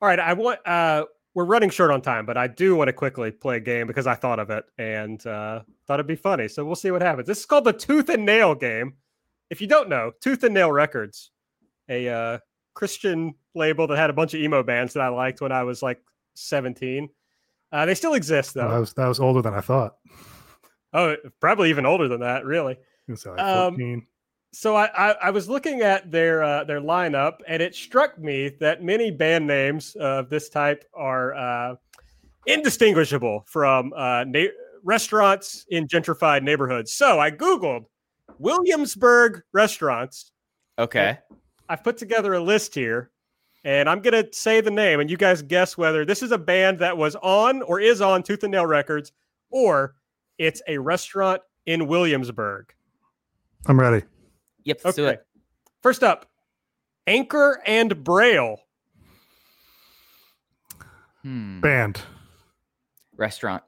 All right, I want. Uh, we're running short on time, but I do want to quickly play a game because I thought of it and uh, thought it'd be funny. So we'll see what happens. This is called the Tooth and Nail game. If you don't know, Tooth and Nail Records, a uh, Christian label that had a bunch of emo bands that I liked when I was like 17. Uh, they still exist Oh, that though. was that was older than I thought. Oh, probably even older than that, really. It's like Um, So I, I, I was looking at their uh, their lineup, and it struck me that many band names of this type are uh, indistinguishable from uh, na- restaurants in gentrified neighborhoods. So I googled Williamsburg restaurants. Okay. I've put together a list here, and I'm gonna say the name, and you guys guess whether this is a band that was on or is on Tooth and Nail Records, or it's a restaurant in Williamsburg. I'm ready. Yep. Let's do Okay. it. First up, Anchor and Braille. Hmm. Band. Restaurant.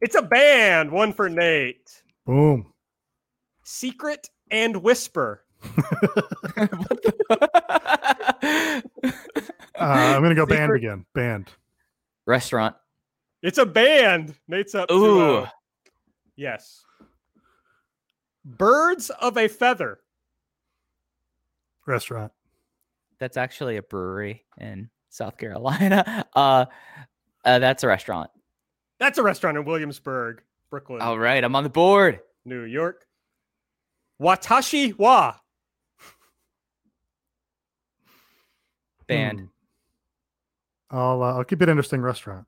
It's a band. One for Nate. Boom. Secret and Whisper. Uh, I'm gonna go band again. Band. Restaurant. It's a band. Nate's up. Ooh. 2-0. Yes. Birds of a feather. Restaurant. That's actually a brewery in South Carolina. Uh, uh that's a restaurant. That's a restaurant in Williamsburg, Brooklyn, All right, I'm on the board. New York. Watashi wa. Band. Hmm. I'll uh, I'll keep it interesting. Restaurant.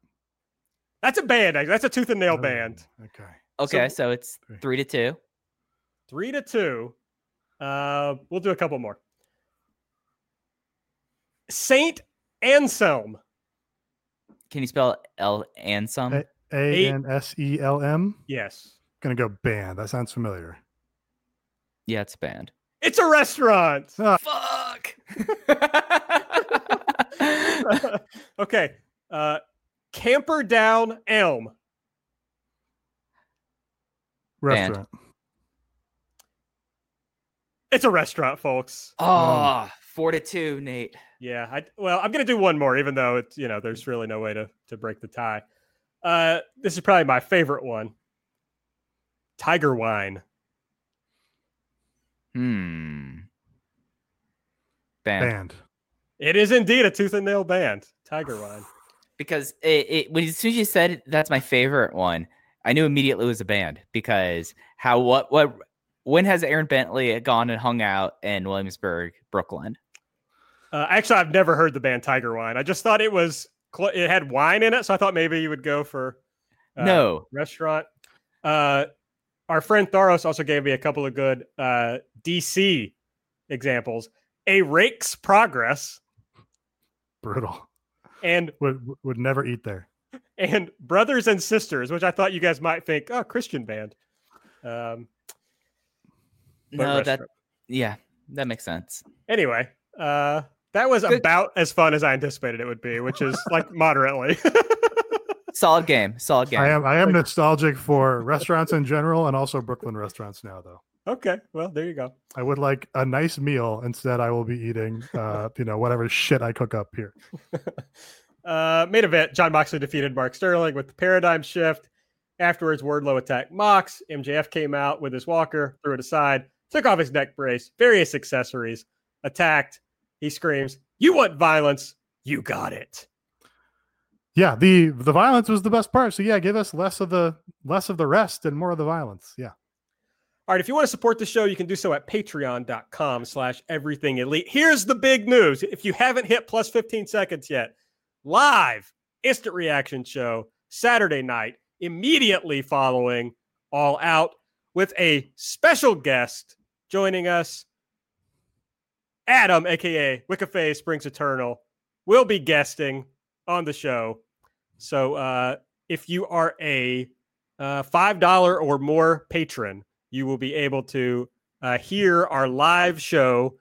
That's a band. That's a tooth and nail band. Okay. Okay, so, it's Three. three to two. Three to two. Uh, we'll do a couple more. Saint Anselm. Can you spell L and some? A Eight. N S E L M. Yes. Gonna go band. That sounds familiar. Yeah, it's a band. It's a restaurant. Ah, Fuck. okay. Uh, Camperdown Elm. restaurant. It's a restaurant, folks. oh, four to two, Nate. Yeah. I, well, I'm gonna do one more, even though it's you know there's really no way to to break the tie. Uh, this is probably my favorite one. Tiger Wine. Hmm. Band. Band. It is indeed a tooth and nail band. Tiger Wine. Because it, it when as soon as you said that's my favorite one, I knew immediately it was a band because how what what when has Aaron Bentley gone and hung out in Williamsburg, Brooklyn? Uh, actually, I've never heard the band Tiger Wine. I just thought it was cl- it had wine in it, so I thought maybe you would go for uh, no. restaurant. Uh, our friend Tharos also gave me a couple of good uh, DC examples. A Rake's Progress Brutal. And Would would never eat there. and Brothers and Sisters, which I thought you guys might think, oh, Christian band. Um, No, that yeah, that makes sense. anyway, uh, that was Good. about as fun as I anticipated it would be, which is like moderately. Solid game. Solid game. I am I am nostalgic for restaurants in general and also Brooklyn restaurants now though. Okay, well, there you go. I would like a nice meal. Instead, I will be eating, uh, you know, whatever shit I cook up here. Uh, main event: Jon Moxley defeated Mark Sterling with the paradigm shift. Afterwards, Wardlow attacked Mox. MJF came out with his walker, threw it aside, took off his neck brace, various accessories, attacked. He screams, "You want violence? You got it." Yeah, the the violence was the best part. So yeah, give us less of the less of the rest and more of the violence. Yeah. All right, if you want to support the show, you can do so at patreon.com slash everything elite. Here's the big news. If you haven't hit plus 15 seconds yet, live instant reaction show Saturday night, immediately following All Out, with a special guest joining us. Adam, aka Wiccafe Springs Eternal, will be guesting on the show. So uh, if you are a uh, $5 or more patron, you will be able to uh, hear our live show.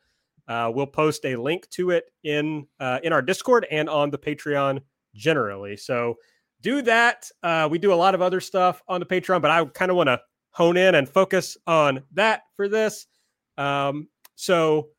Uh, we'll post a link to it in uh, in our Discord and on the Patreon generally. So do that. Uh, we do a lot of other stuff on the Patreon, but I kind of want to hone in and focus on that for this. Um, so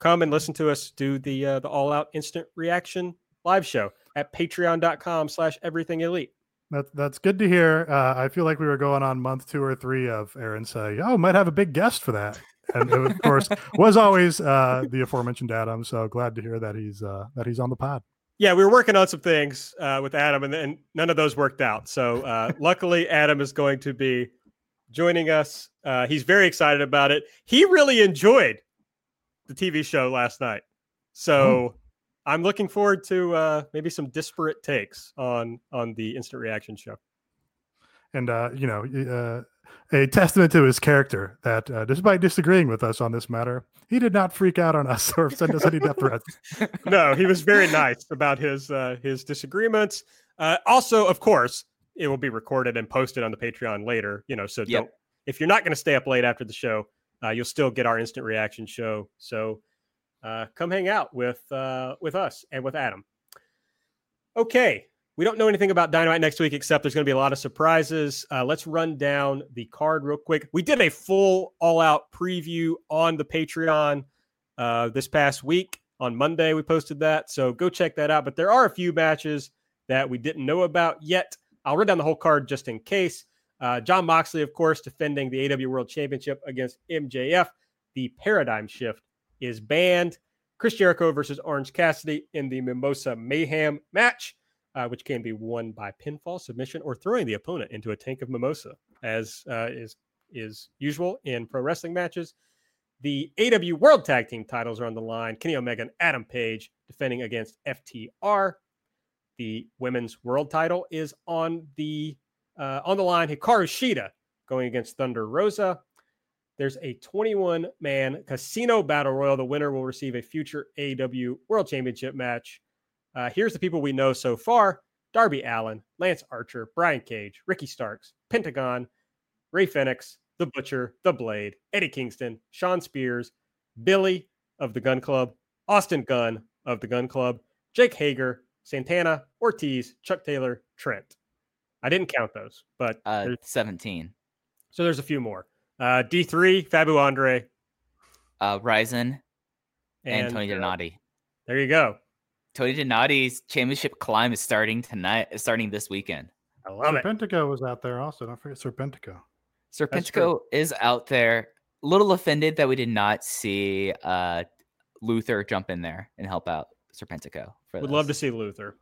come and listen to us do the uh, the all out instant reaction live show at patreon.com slash everything elite. That, that's good to hear. Uh, I feel like we were going on month two or three of Aaron saying, "Oh, might have a big guest for that," and of course was always uh, the aforementioned Adam. So glad to hear that he's uh, that he's on the pod. Yeah, we were working on some things uh, with Adam, and then none of those worked out. So uh, luckily, Adam is going to be joining us. Uh, he's very excited about it. He really enjoyed the TV show last night, so I'm looking forward to uh, maybe some disparate takes on on the instant reaction show. and uh, you know, uh, a testament to his character that, uh, despite disagreeing with us on this matter, he did not freak out on us or send us any death threats. no, he was very nice about his uh, his disagreements. Uh, also, of course, it will be recorded and posted on the Patreon later. You know, so Yep. don't if you're not going to stay up late after the show, uh, you'll still get our instant reaction show. So uh, come hang out with uh, with us and with Adam. Okay, we don't know anything about Dynamite next week except there's going to be a lot of surprises. Uh, let's run down the card real quick. We did a full all out preview on the Patreon uh, this past week. On Monday, we posted that. So go check that out. But there are a few matches that we didn't know about yet. I'll run down the whole card just in case. Uh, Jon Moxley, of course, defending the AEW World Championship against MJF. The paradigm shift is banned. Chris Jericho versus Orange Cassidy in the Mimosa Mayhem match, uh, which can be won by pinfall, submission, or throwing the opponent into a tank of mimosa, as uh, is is usual in pro wrestling matches. The AEW World Tag Team titles are on the line. Kenny Omega and Adam Page defending against FTR. The women's world title is on the uh, on the line. Hikaru Shida going against Thunder Rosa. There's a 21 man casino battle royal. The winner will receive a future AEW World Championship match. Uh, here's the people we know so far Darby Allin, Lance Archer, Brian Cage, Ricky Starks, Pentagon, Rey Fenix, The Butcher, The Blade, Eddie Kingston, Shawn Spears, Billy of the Gun Club, Austin Gunn of the Gun Club, Jake Hager, Santana, Ortiz, Chuck Taylor, Trent. I didn't count those, but Uh, 17. so there's a few more. Uh, D3, Fabu Andre, Uh, Ryzen and, Tony uh, Donati. there you go. Tony Donati's championship climb is starting tonight. Is starting this weekend. I love it. Serpentico was out there also. Don't forget Serpentico. Serpentico is out there. A little offended that we did not see uh, Luther jump in there and help out Serpentico. For Would love to see Luther.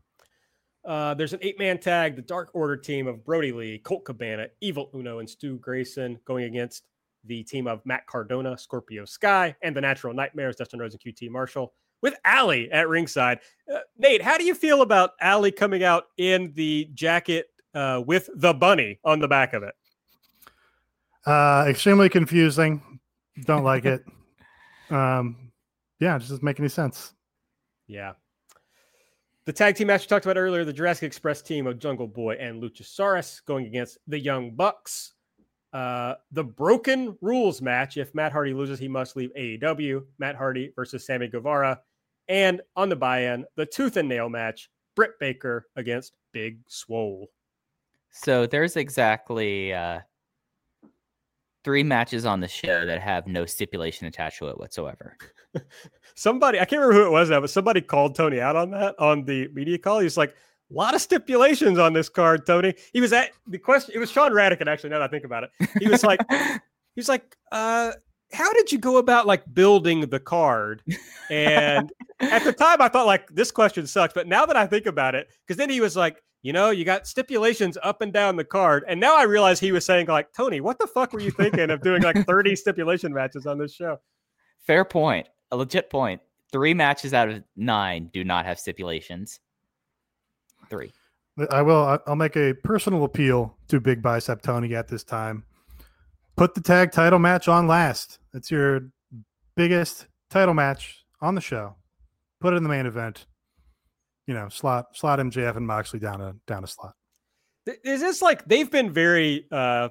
Uh, there's an eight man tag, the Dark Order team of Brodie Lee, Colt Cabana, Evil Uno, and Stu Grayson going against the team of Matt Cardona, Scorpio Sky, and the Natural Nightmares, Dustin Rhodes and QT Marshall, with Allie at ringside. Uh, Nate, how do you feel about Allie coming out in the jacket uh, with the bunny on the back of it? Uh, extremely confusing. Don't like it. Um, yeah, it just doesn't make any sense. Yeah. The tag team match we talked about earlier, the Jurassic Express team of Jungle Boy and Luchasaurus going against the Young Bucks. Uh, the Broken Rules match. If Matt Hardy loses, he must leave AEW. Matt Hardy versus Sammy Guevara. And on the buy-in, the Tooth and Nail match. Britt Baker against Big Swole. So there's exactly uh, three matches on the show that have no stipulation attached to it whatsoever. Somebody, I can't remember who it was now, but somebody called Tony out on that on the media call. He's like, a lot of stipulations on this card, Tony. He was at the question. It was Sean Radican, actually. Now that I think about it, he was like, he was like, uh, how did you go about like building the card? And at the time, I thought like this question sucks. But now that I think about it, because then he was like, you know, you got stipulations up and down the card, and now I realize he was saying like, Tony, what the fuck were you thinking of doing like thirty stipulation matches on this show? Fair point. A legit point. Three matches out of nine do not have stipulations. Three. I will. I- I'll make a personal appeal to Big Bicep Tony at this time. Put the tag title match on last. It's your biggest title match on the show. Put it in the main event. You know, slot slot MJF and Moxley down a down a slot. Is this like they've been very uh,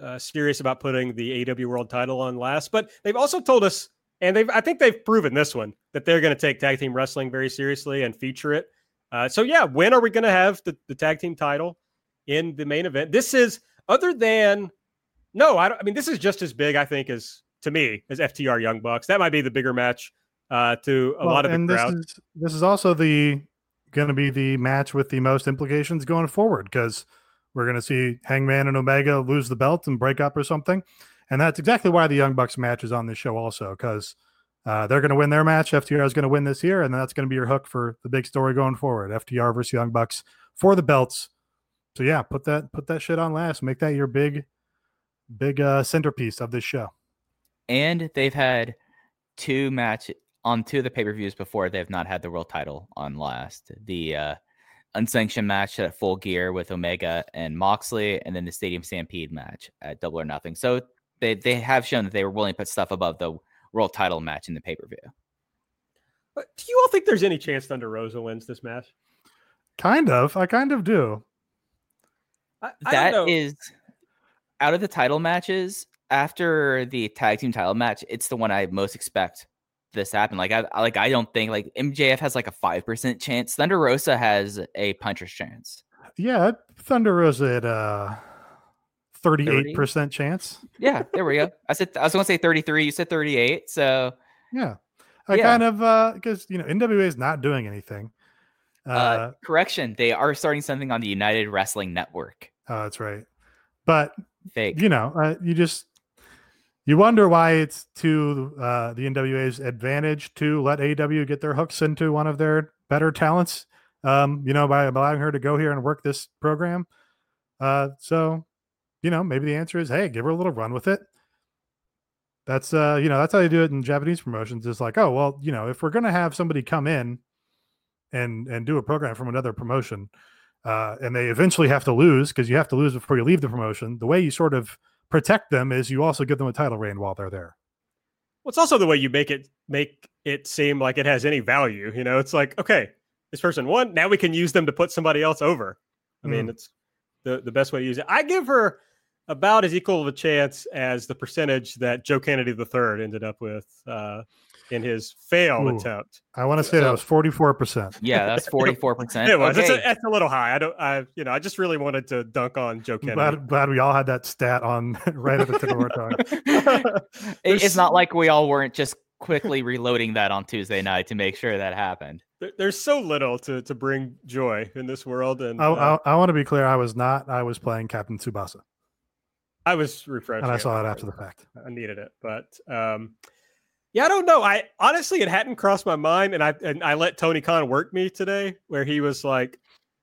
uh, serious about putting the AEW World Title on last, but they've also told us, and they've I think they've proven this one that they're going to take tag team wrestling very seriously and feature it. Uh, so yeah, when are we going to have the, the tag team title in the main event? This is other than no, I don't. I mean, this is just as big, I think, as to me as FTR Young Bucks. That might be the bigger match uh, to a Well, lot of the and crowd. This is, this is also the going to be the match with the most implications going forward because we're going to see Hangman and Omega lose the belt and break up or something, and that's exactly why the Young Bucks match is on this show also because uh, they're going to win their match. FTR is going to win this year, and that's going to be your hook for the big story going forward. FTR versus Young Bucks for the belts. So yeah, put that put that shit on last. Make that your big big uh, centerpiece of this show. And they've had two match on two of the pay per views before. They have not had the world title on last. The uh, unsanctioned match at Full Gear with Omega and Moxley, and then the Stadium Stampede match at Double or Nothing. So they they have shown that they were willing to put stuff above the world title match in the pay per view. Do you all think there's any chance Thunder Rosa wins this match? Kind of, I kind of do. I, I That don't know. is out of the title matches after the tag team title match. It's the one I most expect this to happen. Like I I- like I don't think like MJF has like a five percent chance. Thunder Rosa has a puncher's chance. Yeah, Thunder Rosa at uh thirty-eight percent chance. Yeah, there we go. I said I was going to say thirty three. You said thirty eight. So Yeah, I Yeah. kind of uh because you know NWA is not doing anything. Uh, uh, correction, they are starting something on the United Wrestling Network. oh, that's right. but Fake. you know, uh, you just you wonder why it's to uh, the NWA's advantage to let AEW get their hooks into one of their better talents. Um, you know, by allowing her to go here and work this program. Uh, so, you know, maybe the answer is, hey, give her a little run with it. That's uh, you know, that's how they do it in Japanese promotions. It's like, oh, well, you know, if we're gonna have somebody come in and and do a program from another promotion, uh, and they eventually have to lose because you have to lose before you leave the promotion. The way you sort of protect them is you also give them a title reign while they're there. Well, it's also the way you make it make it seem like it has any value. You know, it's like, okay, this person won. Now we can use them to put somebody else over. I mean, it's the, the best way to use it. I give her about as equal of a chance as the percentage that Joe Kennedy III ended up with uh, in his fail Ooh. attempt. I want to say that was forty four percent. Yeah, that's forty four percent. It was. That's, a, Okay. that's a little high. I don't. I you know. I just really wanted to dunk on Joe Kennedy. Glad, glad we all had that stat on right at the tip of our tongue. It's not like we all weren't just quickly reloading that on Tuesday night to make sure that happened. there's so little to to bring joy in this world, and I, uh, I, I want to be clear. I was not. I was playing Captain Tsubasa, I was refreshed, and I saw it after the fact. I needed it, but um, yeah, I don't know. I honestly, it hadn't crossed my mind, and I and I let Tony Khan work me today, where he was like,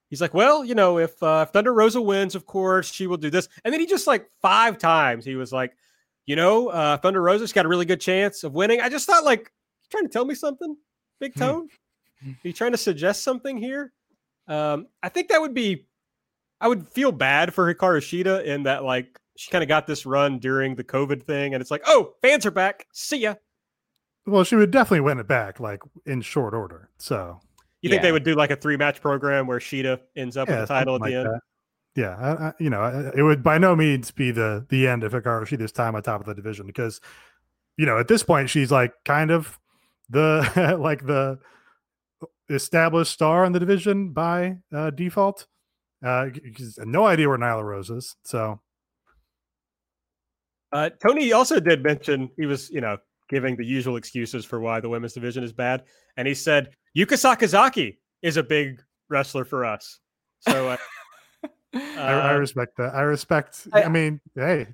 he's like, well, you know, if uh, if Thunder Rosa wins, of course she will do this, and then he just like five times he was like, you know, uh, Thunder Rosa's got a really good chance of winning. I just thought like, trying to tell me something, Big Hmm. Tone? Are you trying to suggest something here? Um, I think that would be, I would feel bad for Hikaru Shida in that like she kind of got this run during the COVID thing, and it's like, oh, fans are back. See ya. Well, she would definitely win it back, like in short order. So You think they would do like a three match program where Shida ends up yeah, with the title at something the like end? that. Yeah, I, I, you know, I- it would by no means be the the end of Hikaru Shida's time on top of the division because, you know, at this point she's like kind of the like the established star in the division by uh, default. Uh, no idea where Nyla Rose is, so Uh, Tony also did mention he was, you know, giving the usual excuses for why the women's division is bad, and he said Yuka Sakazaki is a big wrestler for us. So uh, I, I uh, respect that. I respect. I, I- mean, hey,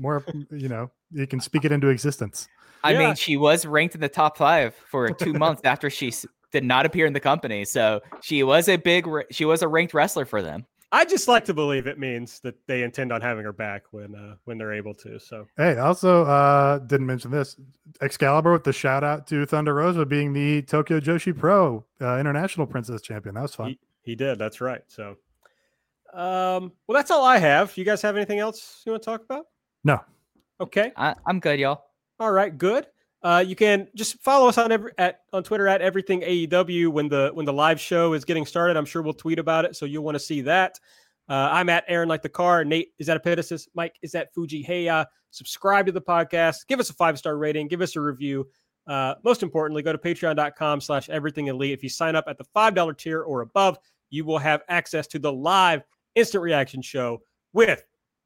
more, you know, you can speak it into existence. I Yeah. mean, she was ranked in the top five for two months after she did not appear in the company, so she was a big, she was a ranked wrestler for them. I just like to believe it means that they intend on having her back when uh, when they're able to. So Hey, I also uh didn't mention this. Excalibur with the shout out to Thunder Rosa being the Tokyo Joshi Pro uh, International Princess Champion. That was fun. He, he did. That's right. So, um, well, that's all I have. You guys have anything else you want to talk about? No. Okay. I, I'm good, y'all. All right. Good. Uh, you can just follow us on every, at on Twitter at everything AEW when the when the live show is getting started. I'm sure we'll tweet about it, so you'll want to see that. Uh, I'm at Aaron like the car. Nate is at Epitasis. Mike is at Fuji. Hey, uh, subscribe to the podcast. Give us a five star rating. Give us a review. Uh, most importantly, go to patreon.com slash everything elite. If you sign up at the $5 tier or above, you will have access to the live instant reaction show with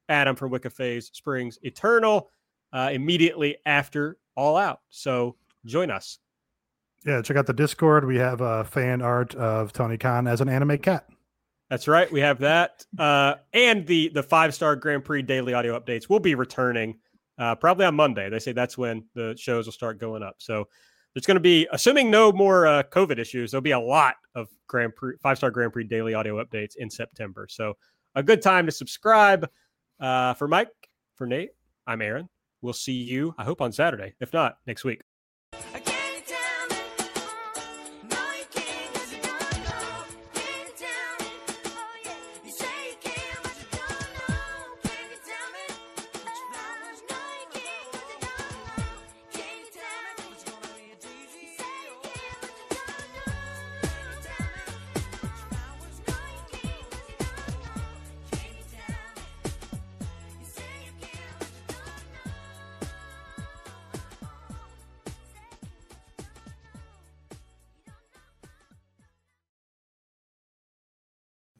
Adam from Wicca Phase Springs Eternal uh, immediately after All Out. So join us. Yeah, check out the Discord. We have uh, fan art of Tony Khan as an anime cat. That's right. We have that, uh, and the the five star Grand Prix daily audio updates will be returning uh, probably on Monday. They say that's when the shows will start going up. So there's going to be, assuming no more uh, COVID issues, there'll be a lot of Grand Prix five star Grand Prix daily audio updates in September. So a good time to subscribe. Uh, for Mike, for Nate, I'm Aaron. We'll see you, I hope, on Saturday. If not, next week.